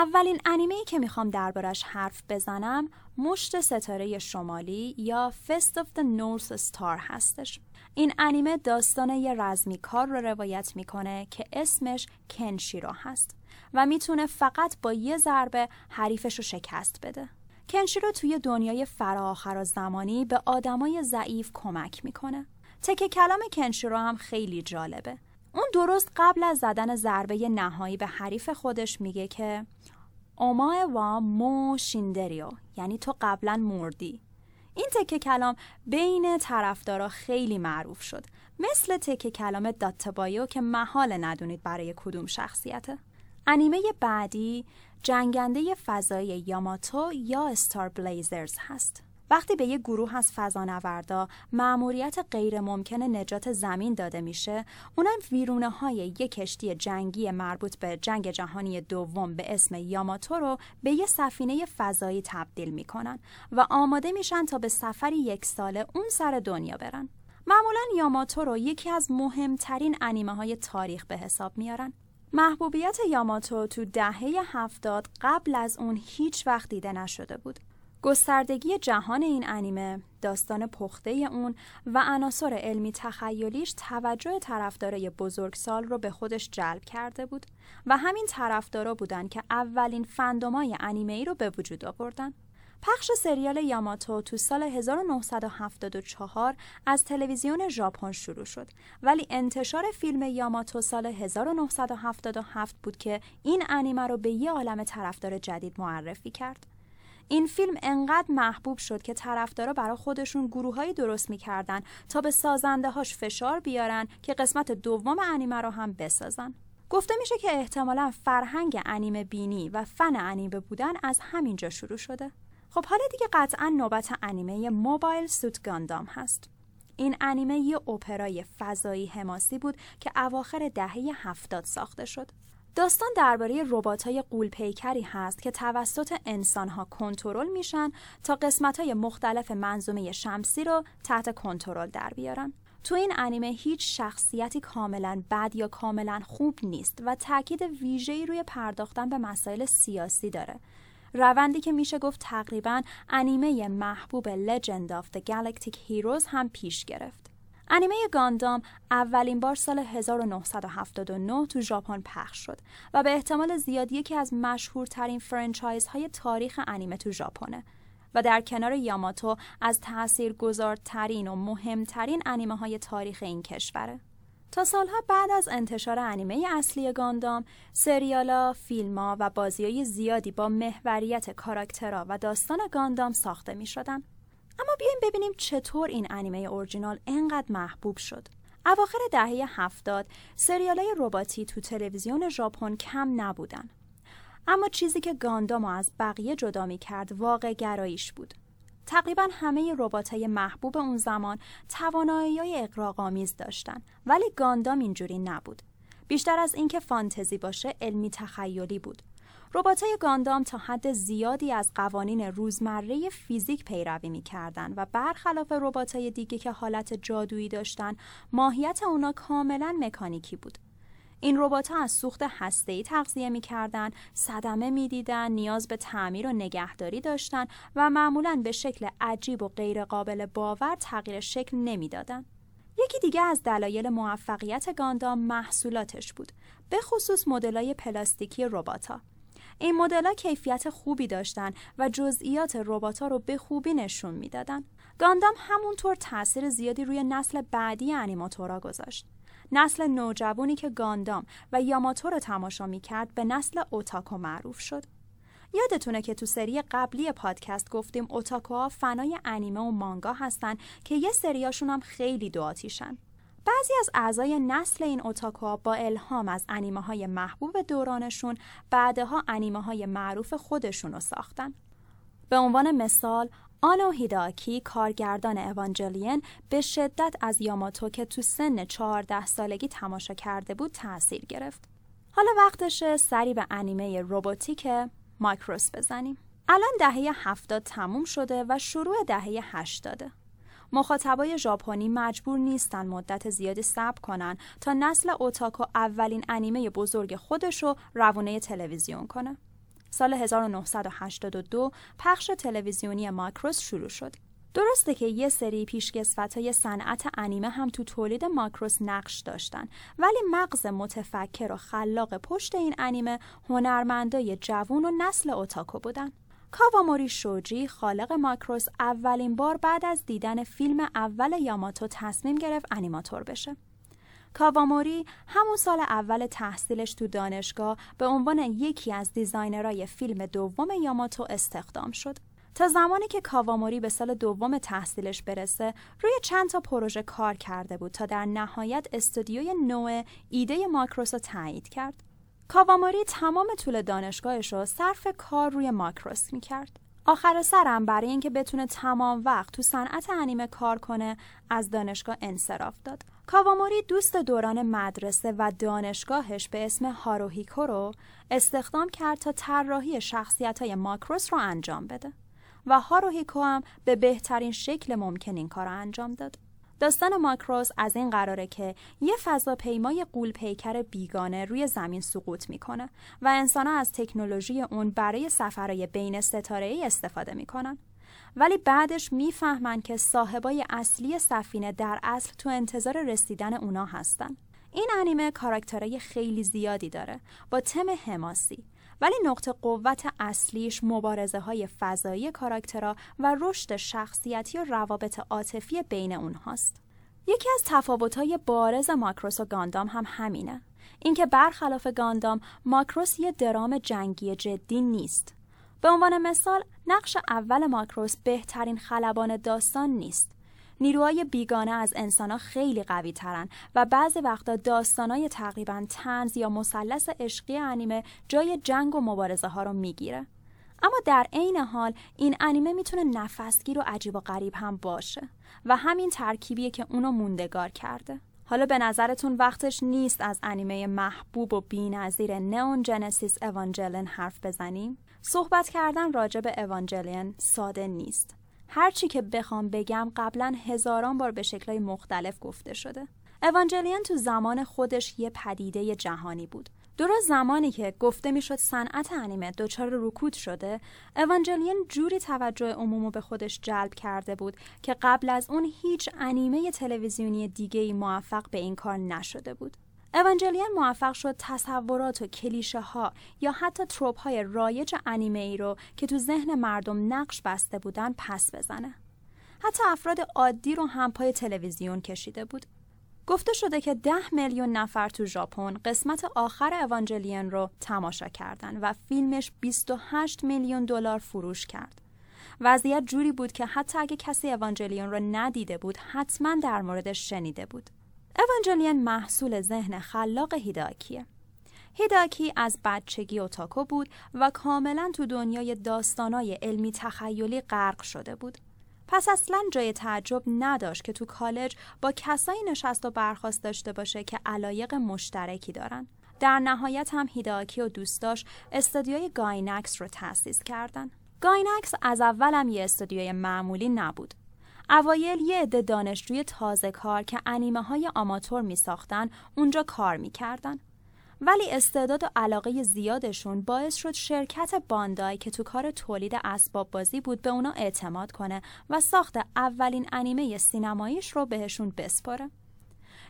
اولین انیمه که می‌خوام دربارش حرف بزنم مشت ستاره شمالی یا Fest of the North Star هستش. این انیمه داستان یه رزمیکار رو روایت می‌کنه که اسمش کنشیرو هست و می‌تونه فقط با یه ضربه حریفش رو شکست بده. کنشیرو توی دنیای فراخر و زمانی به آدمای ضعیف کمک می‌کنه. تک کلام کنشیرو هم خیلی جالبه. اون درست قبل از زدن ضربه نهایی به حریف خودش میگه که اومای و مو شیندریو یعنی تو قبلا مردی. این تکه کلام بین طرفدارا خیلی معروف شد. مثل تکه کلام داتابایو که محال ندونید برای کدوم شخصیته. انیمه بعدی جنگنده فضایی یاماتو یا استار بلیزرز هست. وقتی به یک گروه از فضانوردا مأموریت غیر ممکن نجات زمین داده میشه اونم ویرونه های یک کشتی جنگی مربوط به جنگ جهانی دوم به اسم یاماتو رو به یه سفینه فضایی تبدیل می‌کنن و آماده میشن تا به سفری یک ساله اون سر دنیا برن. معمولا یاماتو رو یکی از مهمترین انیمه های تاریخ به حساب میارن. محبوبیت یاماتو تو دهه هفتاد قبل از اون هیچ وقت دیده نشده بود. گستردگی جهان این انیمه، داستان پخته اون و عناصر علمی تخیلیش توجه طرفدارای بزرگسال رو به خودش جلب کرده بود و همین طرفدارا بودن که اولین فندومای انیمه ای رو به وجود آوردن. پخش سریال یاماتو تو سال 1974 از تلویزیون ژاپن شروع شد ولی انتشار فیلم یاماتو سال 1977 بود که این انیمه رو به یه عالم طرفدار جدید معرفی کرد. این فیلم انقدر محبوب شد که طرفدارا برای خودشون گروههایی درست می‌کردن تا به سازنده هاش فشار بیارن که قسمت دوم انیمه رو هم بسازن. گفته میشه که احتمالا فرهنگ انیمه بینی و فن انیمه بودن از همینجا شروع شده. خب حالا دیگه قطعا نوبت انیمه موبایل سوت گاندام هست. این انیمه یه اپرای فضایی حماسی بود که اواخر دهه هفتاد ساخته شد. داستان درباره ربات‌های قولپیکری هست که توسط انسانها کنترل میشن تا قسمت‌های مختلف منظومه شمسی رو تحت کنترل در بیارن. تو این انیمه هیچ شخصیتی کاملا بد یا کاملا خوب نیست و تاکید ویژه‌ای روی پرداختن به مسائل سیاسی داره. روندی که میشه گفت تقریبا انیمه محبوب Legend of the Galactic Heroes هم پیش گرفت. انیمه گاندام اولین بار سال 1979 تو ژاپن پخش شد و به احتمال زیاد یکی از مشهورترین فرانچایز های تاریخ انیمه تو ژاپنه و در کنار یاماتو از تأثیر گذارترین و مهمترین انیمه های تاریخ این کشوره. تا سالها بعد از انتشار انیمه اصلی گاندام، سریالا، فیلما و بازی زیادی با محوریت کاراکترها و داستان گاندام ساخته می شدن. اما بیایم ببینیم چطور این انیمه اورجینال انقدر محبوب شد. اواخر دهه هفتاد سریال های رباتی تو تلویزیون ژاپن کم نبودن. اما چیزی که گاندامو از بقیه جدا می کرد واقع گراییش بود. تقریبا همه ربات های محبوب اون زمان توانایی های اقراقامیز داشتن ولی گاندام اینجوری نبود. بیشتر از اینکه فانتزی باشه علمی تخیلی بود. رباتای گاندام تا حد زیادی از قوانین روزمره فیزیک پیروی می‌کردن و برخلاف رباتای دیگه که حالت جادویی داشتن ماهیت اونا کاملا مکانیکی بود این ربات از سوخت هسته‌ای تغذیه می‌کردن، صدمه می‌دیدن، نیاز به تعمیر و نگهداری داشتن و معمولا به شکل عجیب و غیرقابل باور تغییر شکل نمی‌دادند. یکی دیگه از دلایل موفقیت گاندام محصولاتش بود، به خصوص مدلای پلاستیکی رباتا. این مدل‌ها کیفیت خوبی داشتن و جزئیات ربات‌ها رو به خوبی نشون می‌دادن. گاندام همونطور تاثیر زیادی روی نسل بعدی انیماتورا گذاشت. نسل نوجوانی که گاندام و یاماتو رو تماشا می‌کرد به نسل اوتاکو معروف شد. یادتونه که تو سری قبلی پادکست گفتیم اوتاکوها فنای انیمه و مانگا هستن که یه سریاشون هم خیلی دو بعضی از اعضای نسل این اوتاکوها با الهام از انیمه های محبوب دورانشون بعدها انیمه های معروف خودشون رو ساختن. به عنوان مثال آنو هیداکی کارگردان اوانجلین به شدت از یاماتو که تو سن 14 سالگی تماشا کرده بود تاثیر گرفت. حالا وقتشه سری به انیمه روباتیک مایکروس بزنیم. الان دهه هفتاد تموم شده و شروع دهه هشتاده. مخاطبای ژاپنی مجبور نیستن مدت زیادی صبر کنن تا نسل اوتاکو اولین انیمه بزرگ خودشو روونه تلویزیون کنه. سال 1982 پخش تلویزیونی ماکروس شروع شد. درسته که یه سری پیشکسوت های صنعت انیمه هم تو تولید ماکروس نقش داشتن ولی مغز متفکر و خلاق پشت این انیمه هنرمندای جوون و نسل اوتاکو بودن. کاواموری شوجی خالق ماکروس اولین بار بعد از دیدن فیلم اول یاماتو تصمیم گرفت انیماتور بشه. کاواموری همون سال اول تحصیلش تو دانشگاه به عنوان یکی از دیزاینرهای فیلم دوم یاماتو استخدام شد. تا زمانی که کاواموری به سال دوم تحصیلش برسه روی چند تا پروژه کار کرده بود تا در نهایت استودیوی نوع ایده ماکروس رو تایید کرد. کاواموری تمام طول دانشگاهش رو صرف کار روی ماکروس می‌کرد. آخر سرم برای اینکه بتونه تمام وقت تو صنعت انیمه کار کنه از دانشگاه انصراف داد. کاواموری دوست دوران مدرسه و دانشگاهش به اسم هاروهیکو رو استخدام کرد تا طراحی شخصیت های ماکروس رو انجام بده و هاروهیکو هم به بهترین شکل ممکن این کار رو انجام داد. داستان ماکروس از این قراره که یه فضاپیمای قول پیکر بیگانه روی زمین سقوط می‌کنه و انسانها از تکنولوژی اون برای سفرهای بین ستاره ای استفاده می‌کنن. ولی بعدش می‌فهمن که صاحبای اصلی سفینه در اصل تو انتظار رسیدن اونا هستن. این انیمه کاراکترهای خیلی زیادی داره با تم حماسی ولی نقطه قوت اصلیش مبارزه های فضایی کاراکترها و رشد شخصیتی و روابط عاطفی بین اونهاست. یکی از تفاوت‌های بارز ماکروس و گاندام هم همینه. اینکه برخلاف گاندام ماکروس یه درام جنگی جدی نیست. به عنوان مثال نقش اول ماکروس بهترین خلبان داستان نیست. نیروهای بیگانه از انسانها خیلی قوی ترن و بعضی وقتا داستانای تقریبا تنز یا مثلث عشقی انیمه جای جنگ و مبارزه ها رو می‌گیره. اما در عین حال این انیمه می‌تونه نفسگیر و عجیب و غریب هم باشه و همین ترکیبیه که اونو موندگار کرده. حالا به نظرتون وقتش نیست از انیمه محبوب و بینظیر نئون جنسیس اوانجلین حرف بزنیم؟ صحبت کردن راجع به اوانجلین ساده نیست. هرچی که بخوام بگم قبلا هزاران بار به شکلهای مختلف گفته شده. اوانجلین تو زمان خودش یه پدیده جهانی بود. درست زمانی که گفته می‌شد صنعت انیمه دچار رکود شده اوانجلین جوری توجه عمومو به خودش جلب کرده بود که قبل از اون هیچ انیمه تلویزیونی دیگه ای موفق به این کار نشده بود اوانجلین موفق شد تصورات و کلیشه ها یا حتی تروپ های رایج انیمه ای رو که تو ذهن مردم نقش بسته بودن پس بزنه. حتی افراد عادی رو هم پای تلویزیون کشیده بود. گفته شده که ده میلیون نفر تو ژاپن قسمت آخر اوانجلین رو تماشا کردن و فیلمش 28 میلیون دلار فروش کرد. وضعیت جوری بود که حتی اگه کسی اوانجلین رو ندیده بود حتما در موردش شنیده بود. اوانجلین محصول ذهن خلاق هیداکیه. هیداکی از بچگی اوتاکو بود و کاملا تو دنیای داستانای علمی تخیلی غرق شده بود. پس اصلا جای تعجب نداشت که تو کالج با کسایی نشست و برخواست داشته باشه که علایق مشترکی دارن. در نهایت هم هیداکی و دوستاش استودیوی گاینکس رو تأسیس کردن. گاینکس از اولم یه استودیوی معمولی نبود. اوایل یه عده دانشجوی تازه کار که انیمه های آماتور می ساختن اونجا کار می کردن. ولی استعداد و علاقه زیادشون باعث شد شرکت باندای که تو کار تولید اسباب بازی بود به اونا اعتماد کنه و ساخت اولین انیمه سینماییش رو بهشون بسپاره.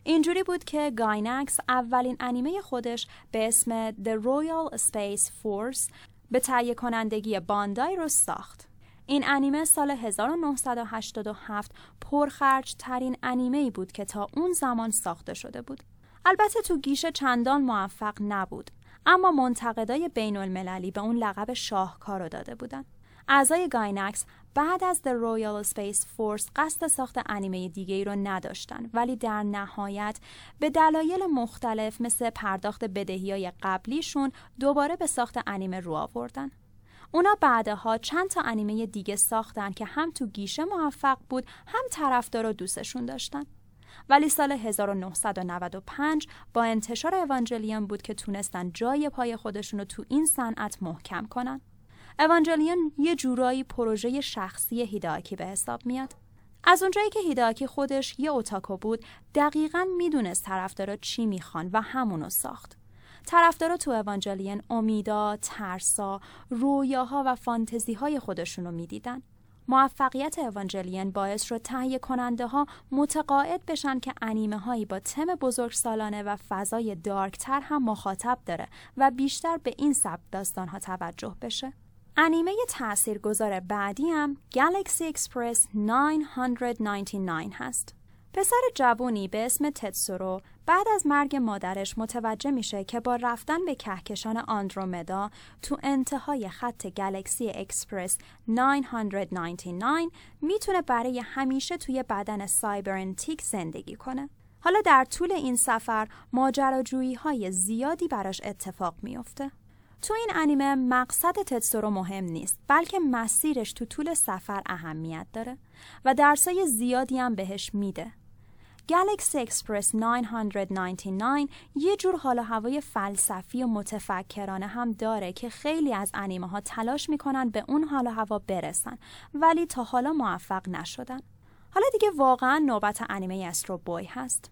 اینجوری بود که گاینکس اولین انیمه خودش به اسم The Royal Space Force به تهیه کنندگی باندای رو ساخت. این انیمه سال 1987 پرخرج ترین انیمه ای بود که تا اون زمان ساخته شده بود. البته تو گیشه چندان موفق نبود اما منتقدای بین المللی به اون لقب شاهکار رو داده بودن. اعضای گاینکس بعد از The Royal Space Force قصد ساخت انیمه دیگه ای رو نداشتن ولی در نهایت به دلایل مختلف مثل پرداخت بدهی های قبلیشون دوباره به ساخت انیمه رو آوردن. اونا بعدها چند تا انیمه دیگه ساختن که هم تو گیشه موفق بود هم طرفدار و دوستشون داشتن. ولی سال 1995 با انتشار اوانجلیان بود که تونستن جای پای خودشون رو تو این صنعت محکم کنن. اوانجلیان یه جورایی پروژه شخصی هیداکی به حساب میاد. از اونجایی که هیداکی خودش یه اوتاکو بود دقیقا می‌دونست طرفدارا چی می‌خوان و همونو ساخت. طرفدارا تو اوانجلین امیدا، ترسا، رویاها و فانتزی های خودشون رو می‌دیدن. موفقیت اوانجلین باعث شد تهیه کننده ها متقاعد بشن که انیمه هایی با تم بزرگ سالانه و فضای دارکتر هم مخاطب داره و بیشتر به این سبک داستان ها توجه بشه. انیمه تاثیرگذار بعدی هم Galaxy Express 999 هست. پسر جوونی به اسم تتسورو بعد از مرگ مادرش متوجه میشه که با رفتن به کهکشان آندرومدا تو انتهای خط Galaxy Express 999 می‌تونه برای همیشه توی بدن سایبرنتیک زندگی کنه. حالا در طول این سفر ماجراجویی های زیادی براش اتفاق میافته. تو این انیمه مقصد تتسورو مهم نیست بلکه مسیرش تو طول سفر اهمیت داره و درسای زیادی هم بهش میده. گلکسی اکسپرس 999 یه جور حال و هوای فلسفی و متفکرانه هم داره که خیلی از انیمه ها تلاش می‌کنن به اون حال و هوا برسن ولی تا حالا موفق نشدن. حالا دیگه واقعا نوبت انیمه استرو بوی هست.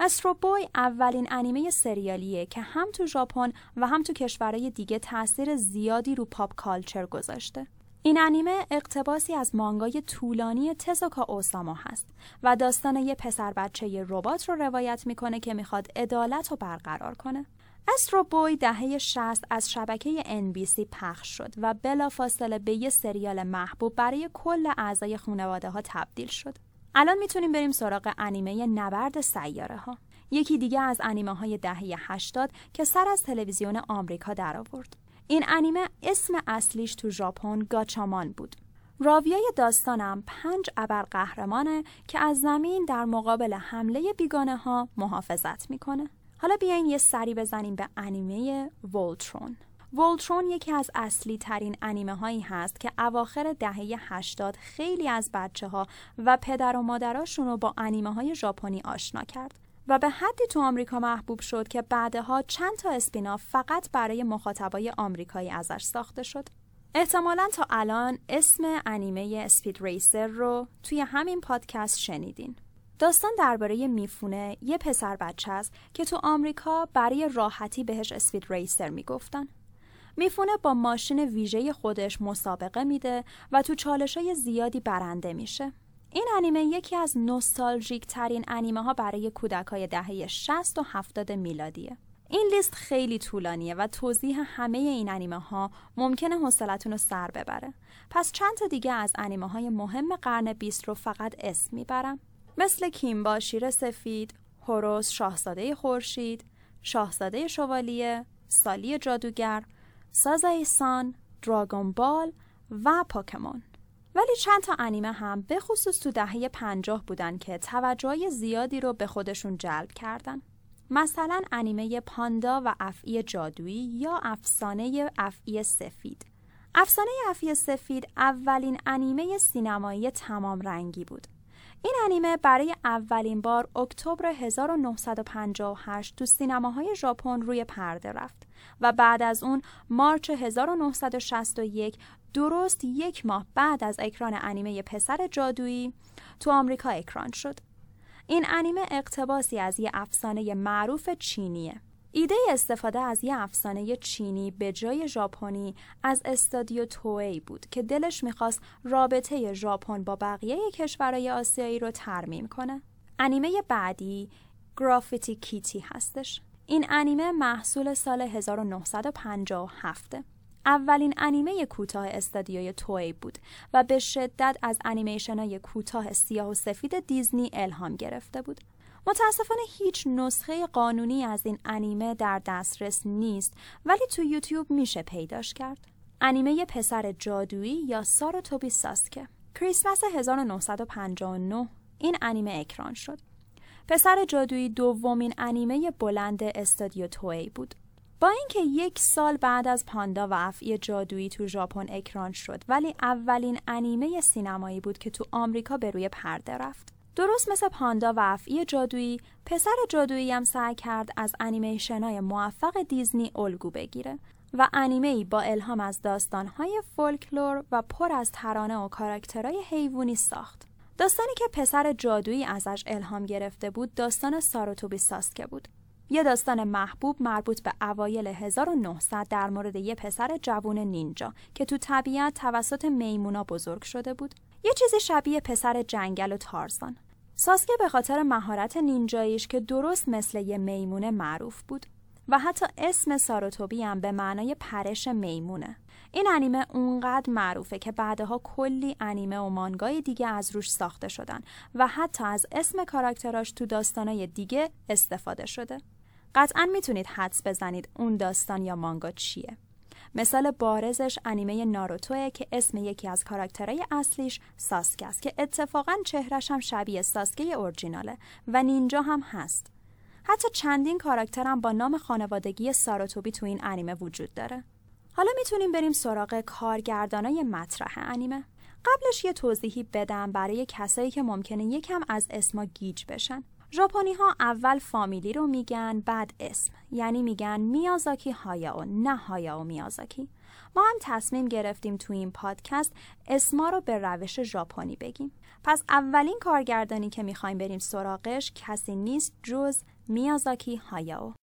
استرو بوی اولین انیمه سریالیه که هم تو ژاپن و هم تو کشورهای دیگه تاثیر زیادی رو پاپ کالچر گذاشته. این انیمه اقتباسی از مانگای طولانی تزوکا اوساما هست و داستان یه پسر بچه ربات رو روایت می‌کنه که می‌خواد عدالت رو برقرار کنه. استرو بوی دهه 60 از شبکه NBC پخش شد و بلافاصله به یه سریال محبوب برای کل اعضای خانواده ها تبدیل شد. الان می‌تونیم بریم سراغ انیمه نبرد سیاره ها. یکی دیگه از انیمه های دهه 80 که سر از تلویزیون آمریکا درآورد. این انیمه اسم اصلیش تو ژاپن گاچامان بود. راویای داستانم پنج ابرقهرمانه که از زمین در مقابل حمله بیگانه ها محافظت می‌کنه. حالا بیاین یه سری بزنیم به انیمه ولترون. ولترون یکی از اصلی ترین انیمه هایی هست که اواخر دهه 80 خیلی از بچه ها و پدر و مادراشون رو با انیمه های ژاپنی آشنا کرد و به حدی تو آمریکا محبوب شد که بعدها چند تا اسپیناف فقط برای مخاطبای آمریکایی ازش ساخته شد. احتمالا تا الان اسم انیمه اسپید ریسر رو توی همین پادکست شنیدین. داستان درباره میفونه یه پسر بچه است که تو آمریکا برای راحتی بهش اسپید ریسر می‌گفتن. میفونه با ماشین ویژه خودش مسابقه میده و تو چالش های زیادی برنده میشه. این انیمه یکی از نوستالژیک ترین انیمه ها برای کودک های دهه 60 و 70 میلادیه. این لیست خیلی طولانیه و توضیح همه این انیمه ها ممکنه حوصلتون رو سر ببره. پس چند تا دیگه از انیمه های مهم قرن 20 رو فقط اسم می‌برم. مثل کیمبا شیر سفید، هوروس شاهزاده خورشید، شاهزاده شوالیه، سالی جادوگر، ساز ایسان، دراگون بال و پوکمون. ولی چند تا انیمه هم به خصوص تو دهه پنجاه بودن که توجه زیادی رو به خودشون جلب کردن. مثلا انیمه پاندا و افعی جادویی یا افسانه افعی سفید. افسانه افعی سفید اولین انیمه سینمایی تمام رنگی بود. این انیمه برای اولین بار اکتبر 1958 تو سینماهای ژاپن روی پرده رفت و بعد از اون مارچ 1961 درست یک ماه بعد از اکران انیمه پسر جادویی تو آمریکا اکران شد. این انیمه اقتباسی از یه افسانه معروف چینیه. ایده استفاده از یه افسانه چینی به جای ژاپنی از استادیو توی بود که دلش می‌خواست رابطه ژاپن با بقیه کشورهای آسیایی رو ترمیم کنه. انیمه بعدی گرافیتی کیتی هستش. این انیمه محصول سال 1957 اولین انیمه کوتاه استادیوی توی بود و به شدت از انیمیشن کوتاه سیاه و سفید دیزنی الهام گرفته بود. متاسفانه هیچ نسخه قانونی از این انیمه در دسترس نیست ولی تو یوتیوب میشه پیداش کرد. انیمه پسر جادویی یا سارو توبی ساسکه کریسمس 1959 این انیمه اکران شد. پسر جادویی دومین انیمه بلند استادیو توی بود. با اینکه یک سال بعد از پاندا و افعی جادویی تو ژاپن اکران شد ولی اولین انیمه سینمایی بود که تو آمریکا به روی پرده رفت. درست مثل پاندا و افعی جادویی پسر جادویی هم سعی کرد از انیمیشنای موفق دیزنی الگو بگیره و انیمه با الهام از داستانهای فولکلور و پر از ترانه و کاراکترهای حیوانی ساخت. داستانی که پسر جادویی ازش الهام گرفته بود داستان ساروتوبی ساسکه بود یه داستان محبوب مربوط به اوایل 1900 در مورد یه پسر جوون نینجا که تو طبیعت توسط میمونا بزرگ شده بود. یه چیزی شبیه پسر جنگل و تارزان. ساسکه به خاطر مهارت نینجاییش که درست مثل یه میمونه معروف بود و حتی اسم ساروتوبی هم به معنای پرش میمونه. این انیمه اونقدر معروفه که بعدها کلی انیمه و مانگای دیگه از روش ساخته شدن و حتی از اسم کاراکتراش تو داستانای دیگه استفاده شده. قطعا می‌تونید حدس بزنید اون داستان یا مانگا چیه مثال بارزش انیمه ناروتوه که اسم یکی از کاراکترهای اصلیش ساسکه است که اتفاقا چهرش هم شبیه ساسکه اورجیناله و نینجا هم هست. حتی چندین کاراکترم با نام خانوادگی ساراتوبی تو این انیمه وجود داره. حالا می‌تونیم بریم سراغ کارگردانای مطرح انیمه. قبلش یه توضیحی بدم برای کسایی که ممکنه یکم از اسما گیج بشن. ژاپنی ها اول فامیلی رو میگن بعد اسم یعنی میگن میازاکی هایاو نه هایاو میازاکی ما هم تصمیم گرفتیم تو این پادکست اسما رو به روش ژاپنی بگیم پس اولین کارگردانی که می‌خوایم بریم سراغش کسی نیست جز میازاکی هایاو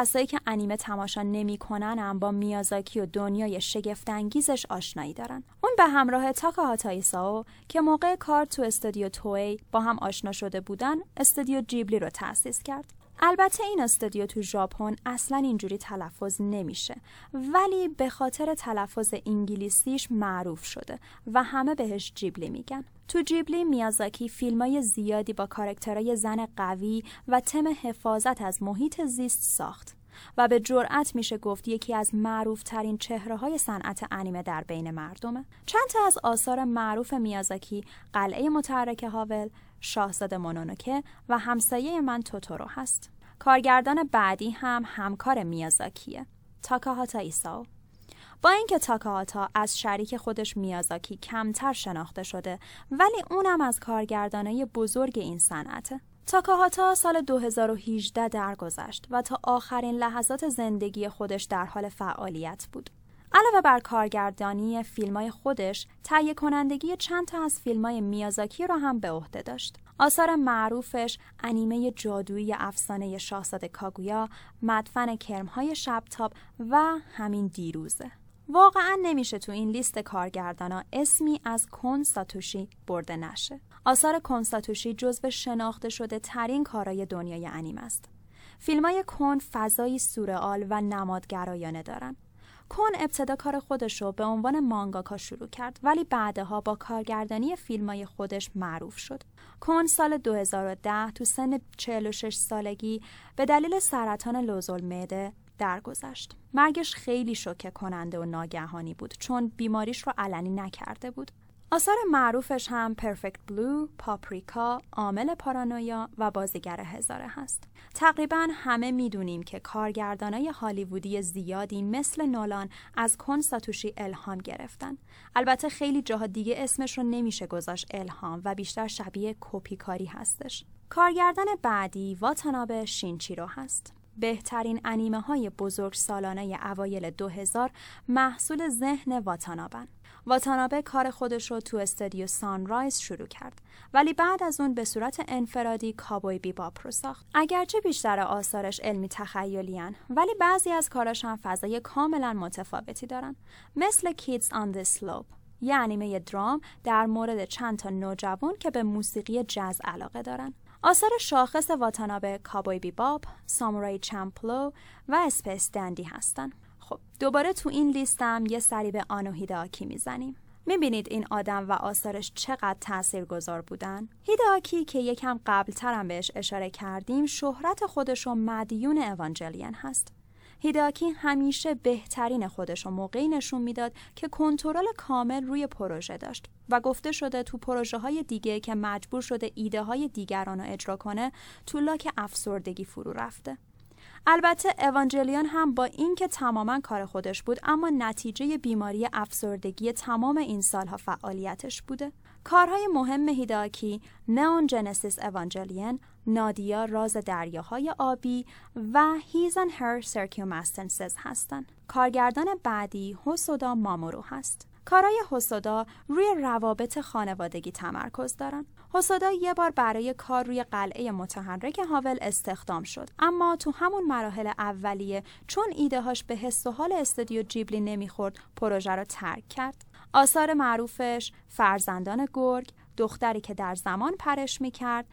کسایی که انیمه تماشا نمی‌کنن هم با میازاکی و دنیای شگفتانگیزش آشنایی دارن. اون به همراه تاکا هاتایساو که موقع کار تو استودیو توی با هم آشنا شده بودن، استودیو جیبلی رو تأسیس کرد. البته این استودیو تو ژاپن اصلا اینجوری تلفظ نمیشه ولی به خاطر تلفظ انگلیسیش معروف شده و همه بهش جیبلی میگن تو جیبلی میازاکی فیلمای زیادی با کارکترهای زن قوی و تم حفاظت از محیط زیست ساخت و به جرأت میشه گفت یکی از معروف ترین چهره های صنعت انیمه در بین مردمه. چند تا از آثار معروف میازاکی قلعه متحرک هاول، شاهزاده مونونوکه و همسایه من توتورو هست. کارگردان بعدی هم همکار میازاکیه. تاکاهاتا ایساو با اینکه تاکاهاتا از شریک خودش میازاکی کمتر شناخته شده ولی اونم از کارگردانای بزرگ این صنعته. تاکاهاتا سال 2018 درگذشت و تا آخرین لحظات زندگی خودش در حال فعالیت بود. علاوه بر کارگردانی فیلمای خودش، تهیه کنندگی چند تا از فیلمای میازاکی را هم به عهده داشت. آثار معروفش انیمه جادویی افسانه شاهزاده کاگویا، مدفن کرمهای شبتاب و همین دیروزه. واقعا نمیشه تو این لیست کارگردانا اسمی از کن ساتوشی برده نشه. آثار کن ساتوشی جزو شناخته شده ترین کارای دنیای انیم است. فیلمای کن فضایی سورئال و نمادگرایانه دارن. کن ابتدا کار خودش رو به عنوان مانگاکا شروع کرد ولی بعدها با کارگردانی فیلمای خودش معروف شد. کن سال 2010 تو سن 46 سالگی به دلیل سرطان لوزالمعده درگذشت. مرگش خیلی شوکه کننده و ناگهانی بود چون بیماریش رو علنی نکرده بود. آثار معروفش هم پرفکت بلو، پاپریکا، عامل پارانویا و بازیگر هزاره هست. تقریبا همه می‌دونیم که کارگردانای هالیوودی زیادی مثل نولان از کن ساتوشی الهام گرفتن. البته خیلی جاها دیگه اسمش رو نمیشه گذاشت الهام و بیشتر شبیه کپیکاری هستش. کارگردان بعدی واتانابه شینچیرو هست. بهترین انیمه های بزرگ سالانه اوایل 2000 محصول ذهن واتانابن. واتانابه کار خودش رو تو استودیو سانرایز شروع کرد. ولی بعد از اون به صورت انفرادی کابوی بیباپ رو ساخت. اگرچه بیشتر آثارش علمی تخیلیان ولی بعضی از کاراش هم فضای کاملا متفاوتی دارن. مثل Kids on the Slope یه انیمه درام در مورد چند تا نوجوان که به موسیقی جز علاقه دارن. آثار شاخص واتانابه کابوی بیباپ، سامورای چمپلو و Space Dandy هستن. خب دوباره تو این لیستم یه سری به آنو هیداکی می‌زنیم می‌بینید این آدم و آثارش چقدر تأثیر گذار بودن؟ هیداکی که یکم قبل ترم بهش اشاره کردیم شهرت خودش رو مدیون اوانجلیان هست. هیداکی همیشه بهترین خودش رو موقعی نشون می‌داد که کنترل کامل روی پروژه داشت و گفته شده تو پروژه های دیگه که مجبور شده ایده های دیگران رو اجرا کنه تو لاک افسردگی فرو رفته. البته اوانجلیان هم با اینکه تماما کار خودش بود اما نتیجه بیماری افسردگی تمام این سالها فعالیتش بوده. کارهای مهم هیداکی نئون جنسیس اوانجلیان، نادیا راز دریاهای آبی و هیزن هر سرکیومستنسز هستند. کارگردان بعدی هوسودا مامورو هست. کارای حسودا روی روابط خانوادگی تمرکز دارن. حسودا یه بار برای کار روی قلعه متحرک هاول استخدام شد اما تو همون مراحل اولیه چون ایدههاش به حس و حال استودیو جیبلی نمی‌خورد پروژه رو ترک کرد. آثار معروفش فرزندان گرگ، دختری که در زمان پرش می‌کرد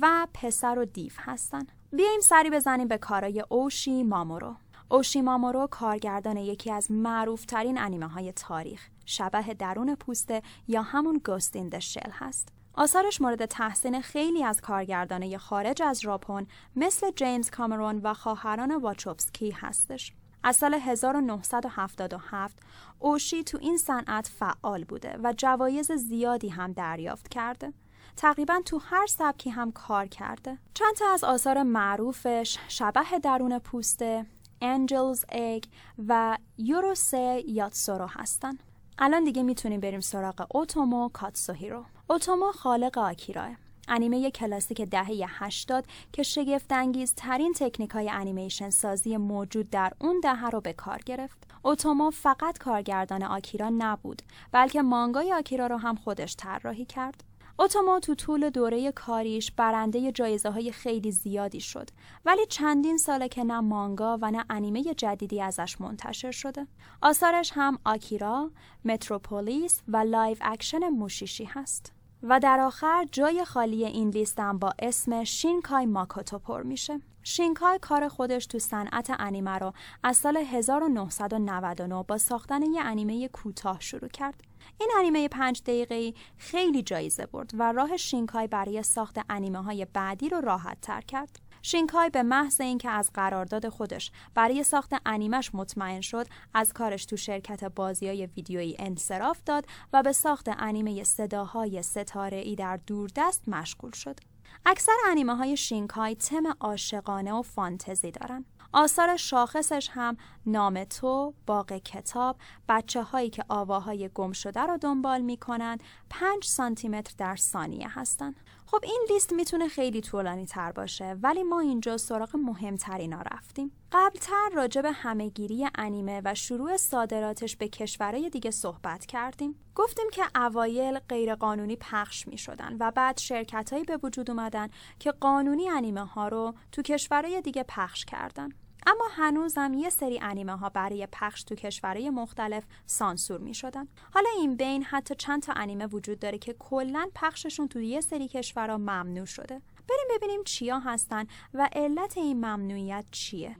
و پسر و دیو هستن. بیایم سری بزنیم به کارای اوشی مامورو. اوشی مامورو کارگردان یکی از معروفترین انیمه های تاریخ شبه درون پوسته یا همون گوست این شل هست. آثارش مورد تحسین خیلی از کارگردانه خارج از ژاپن مثل جیمز کامرون و خواهران واچوفسکی هستش. از سال 1977 اوشی تو این صنعت فعال بوده و جوایز زیادی هم دریافت کرده. تقریبا تو هر سبکی هم کار کرده. چند تا از آثار معروفش شبه درون پوسته، انجلز اگ و یوروسه یاتسورو هستن. الان دیگه می‌تونیم بریم سراغ اوتومو کاتسوهیرو. اوتومو خالق آکیراه. انیمه کلاسیک دهه 80 که شگفت ترین تکنیک های انیمیشن سازی موجود در اون دهه رو به کار گرفت. اوتومو فقط کارگردان آکیرا نبود بلکه مانگای آکیرا رو هم خودش طراحی کرد. اوتومو تو طول دوره کاریش برنده جایزه های خیلی زیادی شد ولی چندین ساله که نه مانگا و نه انیمه جدیدی ازش منتشر شده. آثارش هم آکیرا، متروپولیس و live action موشیشی هست. و در آخر جای خالی این لیستم با اسم شینکای ماکوتو پر میشه. شینکای کار خودش تو صنعت انیمه رو از سال 1999 با ساختن یه انیمه کوتاه شروع کرد. این انیمه پنج دقیقه‌ای خیلی جایزه برد و راه شینکای برای ساخت انیمه های بعدی رو راحت تر کرد. شینکای به محض اینکه از قرارداد خودش برای ساخت انیمش مطمئن شد از کارش تو شرکت بازی های ویدیویی انصراف داد و به ساخت انیمه صداهای ستاره ای در دوردست مشغول شد اکثر انیمه های شینکای تم عاشقانه و فانتزی دارن آثار شاخصش هم نام تو، باغ کتاب، بچه هایی که آواهای گم شده را دنبال می کنند 5 سانتیمتر در ثانیه هستند. خب این لیست می‌تونه خیلی طولانی تر باشه ولی ما اینجا سراغ مهمترینا رفتیم. قبلتر راجع به همهگیری انیمه و شروع صادراتش به کشورهای دیگه صحبت کردیم. گفتیم که اوایل غیرقانونی پخش می شدن و بعد شرکت هایی به وجود اومدن که قانونی انیمه ها رو تو کشورهای دیگه پخش کردن. اما هنوزم یه سری انیمه ها برای پخش تو کشورهای مختلف سانسور می شدن. حالا این بین حتی چند تا انیمه وجود داره که کلا پخششون تو یه سری کشورها ممنوع شده. بریم ببینیم چیا هستن و علت این ممنوعیت چیه.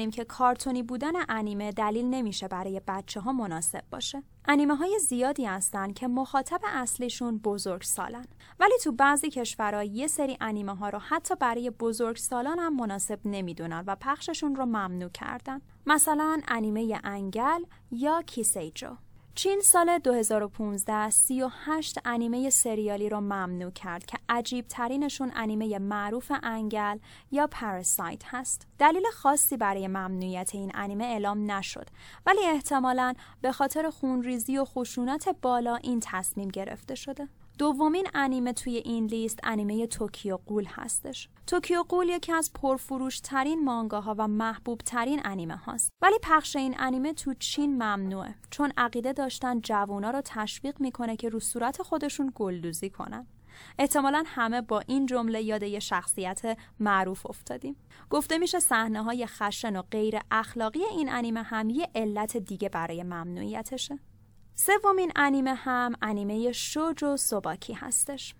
می‌دونیم که کارتونی بودن انیمه دلیل نمیشه برای بچه ها مناسب باشه. انیمه های زیادی هستن که مخاطب اصلیشون بزرگ سالن. ولی تو بعضی کشورها یه سری انیمه ها رو حتی برای بزرگ سالان هم مناسب نمی‌دونن و پخششون رو ممنوع کردن. مثلا انیمه انگل یا کیسیجو. چین سال 2015 38 انیمه سریالی رو ممنوع کرد که عجیب ترینشون انیمه معروف انگل یا پاراسایت هست. دلیل خاصی برای ممنوعیت این انیمه اعلام نشد ولی احتمالاً به خاطر خونریزی و خشونت بالا این تصمیم گرفته شده. دومین انیمه توی این لیست انیمه Tokyo Ghoul هستش. Tokyo Ghoul یکی از پرفروش ترین مانگاها و محبوب ترین انیمه هاست. ولی پخش این انیمه تو چین ممنوعه چون عقیده داشتن جوونا رو تشویق می‌کنه که رو صورت خودشون گلدوزی کنن. احتمالا همه با این جمله یاد یه شخصیت معروف افتادیم. گفته میشه صحنه های خشن و غیر اخلاقی این انیمه هم یه علت دیگه برای ممنوعیتشه. سومین انیمه هم انیمه شوجو سوباکی هستش.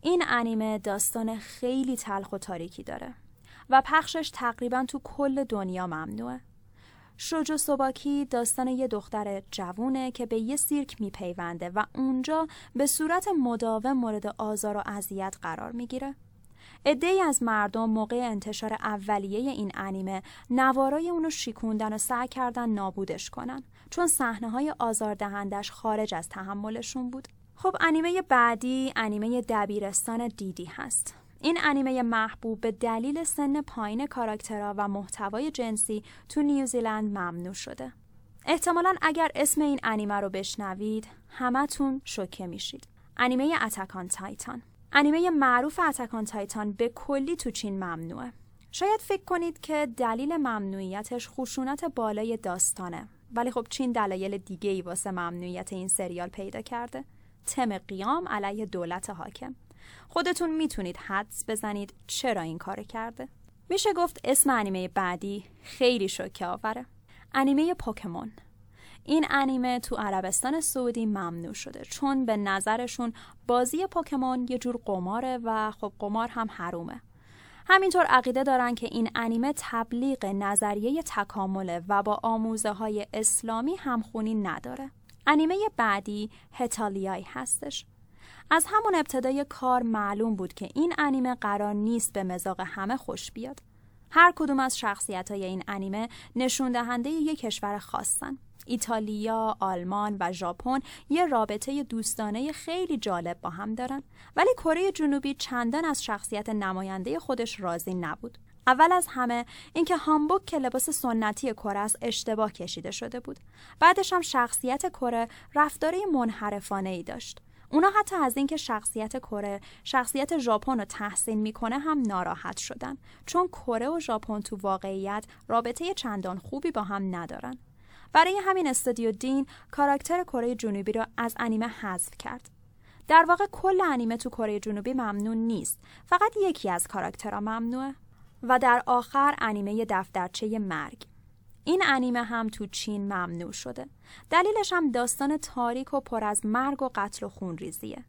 این انیمه داستان خیلی تلخ و تاریکی داره و پخشش تقریبا تو کل دنیا ممنوعه. شوجو سوباکی داستان یه دختر جوونه که به یه سیرک میپیونده و اونجا به صورت مداوم مورد آزار و اذیت قرار می‌گیره. ای از مردم موقع انتشار اولیه این انیمه نوارای اونو شیکوندن و سعی کردن نابودش کنن چون صحنه های آزاردهندش خارج از تحملشون بود. خب انیمه بعدی انیمه دبیرستان دیدی هست. این انیمه محبوب به دلیل سن پایین کاراکترها و محتوای جنسی تو نیوزیلند ممنوع شده. احتمالا اگر اسم این انیمه رو بشنوید همتون شوکه میشید. انیمه اتکان تایتان انیمه معروف اتکان تایتان به کلی تو چین ممنوعه. شاید فکر کنید که دلیل ممنوعیتش خشونت بالای داستانه ولی خب چین دلایل دیگه ای واسه ممنوعیت این سریال پیدا کرده. تم قیام علیه دولت حاکم. خودتون می‌تونید حدس بزنید چرا این کار کرده. میشه گفت اسم انیمه بعدی خیلی شوکه آوره. انیمه پوکمون. این انیمه تو عربستان سعودی ممنوع شده چون به نظرشون بازی پوکمون یه جور قماره و خب قمار هم حرومه. همینطور عقیده دارن که این انیمه تبلیغ نظریه تکامله و با آموزه های اسلامی همخونی نداره. انیمه بعدی هتالیای هستش. از همون ابتدای کار معلوم بود که این انیمه قرار نیست به مزاق همه خوش بیاد. هر کدوم از شخصیت های این انیمه نشون دهنده یک کشور خاصن. ایتالیا، آلمان و ژاپن یه رابطه دوستانه خیلی جالب با هم دارن ولی کره جنوبی چندان از شخصیت نماینده خودش راضی نبود. اول از همه اینکه هامبوک که لباس سنتی کره است اشتباه کشیده شده بود. بعدش هم شخصیت کره رفتاره منحرفانه ای داشت. اونا حتی از اینکه شخصیت کره شخصیت ژاپن رو تحسین می‌کنه هم ناراحت شدن چون کره و ژاپن تو واقعیت رابطه چندان خوبی با هم ندارن برای همین استودیو دین کاراکتر کره جنوبی را از انیمه حذف کرد. در واقع کل انیمه تو کره جنوبی ممنون نیست. فقط یکی از کاراکترها ممنوعه و در آخر انیمه دفترچه مرگ. این انیمه هم تو چین ممنوع شده. دلیلش هم داستان تاریک و پر از مرگ و قتل و خونریزیه.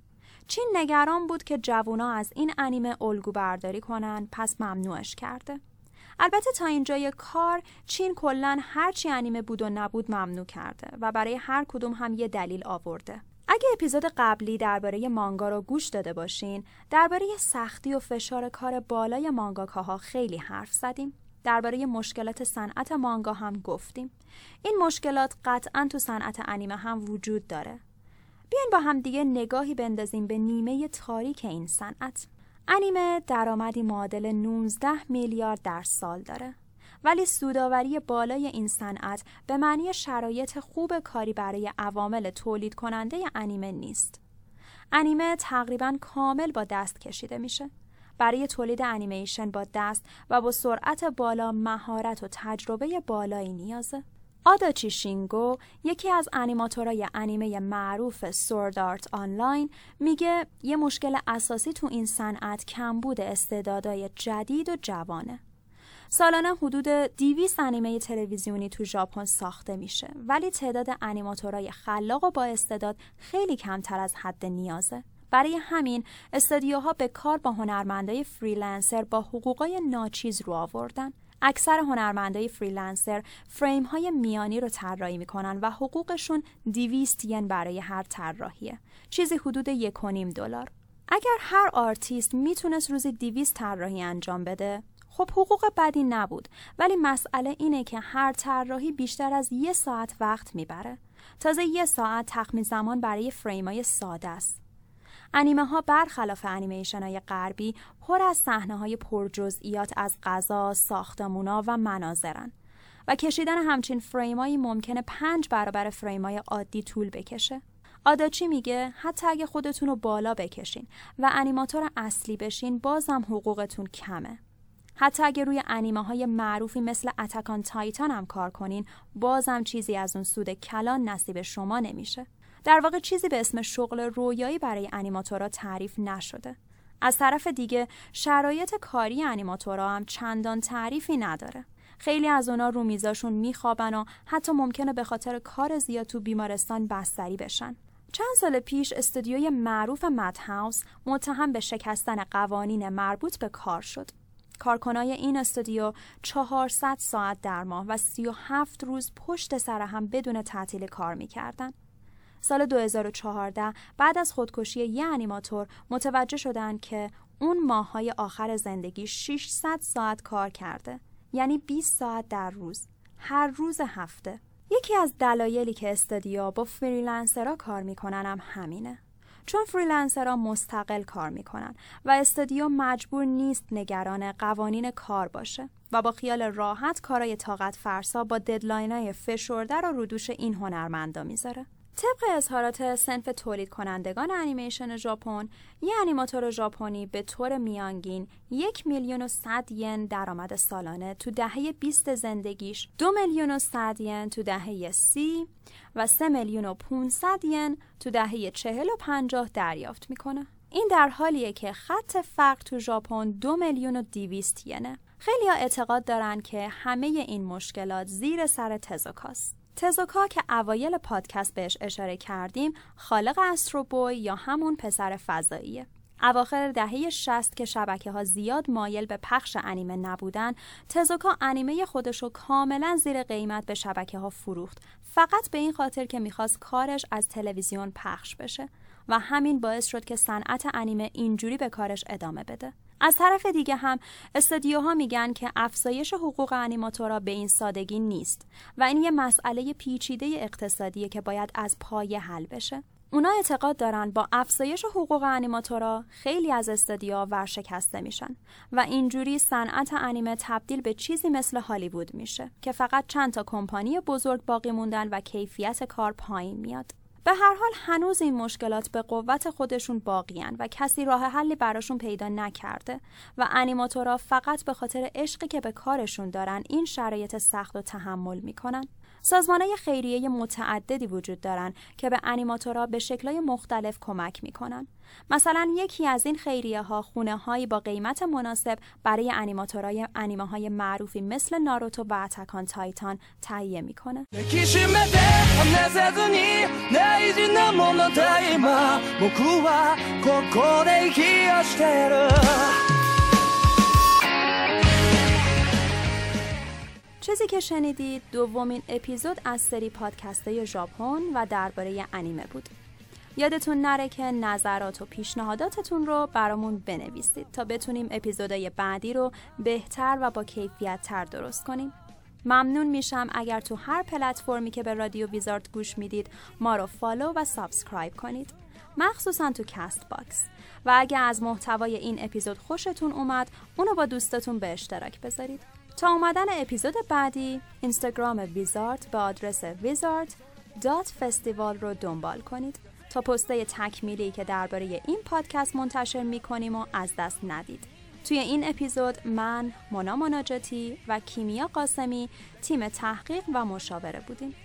چین نگران بود که جوونا از این انیمه الگو برداری کنن پس ممنوعش کرده. البته تا اینجای کار چین کلا هرچی انیمه بود و نبود ممنوع کرده و برای هر کدوم هم یه دلیل آورده. اگه اپیزود قبلی درباره مانگا رو گوش داده باشین درباره سختی و فشار کار بالای مانگاکاها خیلی حرف زدیم. درباره مشکلات صنعت مانگا هم گفتیم. این مشکلات قطعا تو صنعت انیمه هم وجود داره. بیاین با هم دیگه نگاهی بندازیم به نیمه تاریک این صنعت. انیمه درآمدی معادل 19 میلیارد در سال داره ولی سوداوری بالای این صنعت به معنی شرایط خوب کاری برای عوامل تولید کننده انیمه نیست. انیمه تقریبا کامل با دست کشیده میشه. برای تولید انیمیشن با دست و با سرعت بالا مهارت و تجربه بالایی نیازه. آداچی شینگو یکی از انیماتورای انیمه معروف Sword Art Online میگه یه مشکل اساسی تو این صنعت کمبود استعدادای جدید و جوانه. سالانه حدود 200 انیمه تلویزیونی تو ژاپن ساخته میشه ولی تعداد انیماتورای خلاق و با استعداد خیلی کمتر از حد نیازه. برای همین استودیوها به کار با هنرمندای freelancer با حقوقای ناچیز رو آوردن اکثر هنرمندای freelancer فریم های میانی رو طراحی می‌کنن و حقوقشون 200 ین برای هر طراحیه. چیزی حدود 1.5 دلار. اگر هر آرتیست می‌تونست روزی 200 طراحی انجام بده خب حقوق بدی نبود. ولی مسئله اینه که هر طراحی بیشتر از یه ساعت وقت می‌بره. تازه یه ساعت تخمین زمان برای فریم های ساده است. انیمه ها برخلاف انیمیشن های غربی پر از صحنه های پرجزئیات از غذا، ساختمونا و مناظرن و کشیدن همچین فریمایی ممکنه پنج برابر فریمای عادی طول بکشه. آداچی میگه حتی اگه خودتون رو بالا بکشین و انیماتور اصلی بشین بازم حقوقتون کمه. حتی اگه روی انیمه های معروفی مثل اتکان تایتان هم کار کنین بازم چیزی از اون سود کلان نصیب شما نمیشه. در واقع چیزی به اسم شغل رویایی برای انیماتورها تعریف نشده. از طرف دیگه شرایط کاری انیماتورها هم چندان تعریفی نداره. خیلی از اونا رو میزاشون میخوابن و حتی ممکنه به خاطر کار زیاد تو بیمارستان بستری بشن. چند سال پیش استودیوی معروف مد هاوس متهم به شکستن قوانین مربوط به کار شد. کارکنای این استودیو 400 ساعت در ماه و 37 روز پشت سر هم بدون تعطیل کار می‌کردن. سال 2014 بعد از خودکشی یه انیماتور متوجه شدن که اون ماهای آخر زندگی 600 ساعت کار کرده. یعنی 20 ساعت در روز. هر روز هفته. یکی از دلایلی که استودیو با freelancer ها کار می‌کنن هم همینه. چون freelancer ها مستقل کار می‌کنن و استودیو مجبور نیست نگران قوانین کار باشه و با خیال راحت کارای طاقت فرسا با deadline ای فشرده رو رو دوش این هنرمندا می‌ذاره. طبق اظهارات سنف تولید کنندگان انیمیشن ژاپن یه انیماتور ژاپنی به طور میانگین یک میلیون و صد ین درآمد سالانه تو دهه 20 زندگیش دو میلیون و صد ین تو دهه سی و سه میلیون و 500 ین تو دهه چهل و پنجاه دریافت می‌کنه. این در حالیه که خط فقر تو ژاپن دو میلیون و دیویست ینه. خیلی ها اعتقاد دارن که همه این مشکلات زیر سر تزوکاست. تزوکا که اوایل پادکست بهش اشاره کردیم خالق استروبوی یا همون پسر فضاییه. اواخر دهه 60 که شبکه ها زیاد مایل به پخش انیمه نبودن تزوکا انیمه خودشو کاملا زیر قیمت به شبکه ها فروخت فقط به این خاطر که می‌خواست کارش از تلویزیون پخش بشه. و همین باعث شد که صنعت انیمه اینجوری به کارش ادامه بده. از طرف دیگه هم استودیوها میگن که افزایش حقوق انیماتورا به این سادگی نیست و این یه مسئله پیچیده اقتصادیه که باید از پایه حل بشه. اونا اعتقاد دارن با افزایش حقوق انیماتورا خیلی از استودیوها ورشکسته میشن و اینجوری صنعت انیمه تبدیل به چیزی مثل هالیوود میشه که فقط چند تا کمپانی بزرگ باقی موندن و کیفیت کار پایین میاد. به هر حال هنوز این مشکلات به قوت خودشون باقیان و کسی راه حلی براشون پیدا نکرده و انیماتورا فقط به خاطر عشقی که به کارشون دارن این شرایط سخت و تحمل می‌کنن. سازمانهای خیریه متعددی وجود دارن که به انیماتورا به شکلهای مختلف کمک می‌کنن. مثلا یکی از این خیریه ها خونه هایی با قیمت مناسب برای انیماتورای انیمه های معروفی مثل ناروتو و اتکان تایتان تهیه می‌کنه. چیزی که شنیدید دومین اپیزود از سری پادکست های ژاپن و درباره انیمه بود. یادتون نره که نظرات و پیشنهاداتتون رو برامون بنویسید تا بتونیم اپیزودهای بعدی رو بهتر و با کیفیت تر درست کنیم. ممنون میشم اگر تو هر پلتفرمی که به رادیو ویزارد گوش می‌دید ما رو follow و subscribe کنید. مخصوصا تو CastBox و اگر از محتوای این اپیزود خوشتون اومد اونو با دوستتون به اشتراک بذارید. تا اومدن اپیزود بعدی اینستاگرام ویزارد به آدرس ویزارد دات رو دنبال کنید تا پسته تکمیلی که درباره این پادکست منتشر می‌کنیم و از دست ندید. توی این اپیزود من، مونا مناجاتی و کیمیا قاسمی تیم تحقیق و مشاوره بودیم.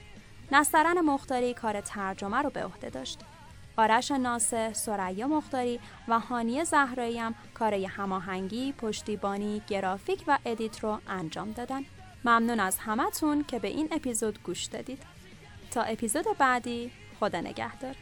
نسترن مختاری کار ترجمه رو به عهده داشت. آرش ناصر، سریا مختاری و هانیه زهرایی هم کارای هماهنگی، پشتیبانی، گرافیک و ادیت رو انجام دادن. ممنون از همتون که به این اپیزود گوش دادید. تا اپیزود بعدی خدا نگهدار.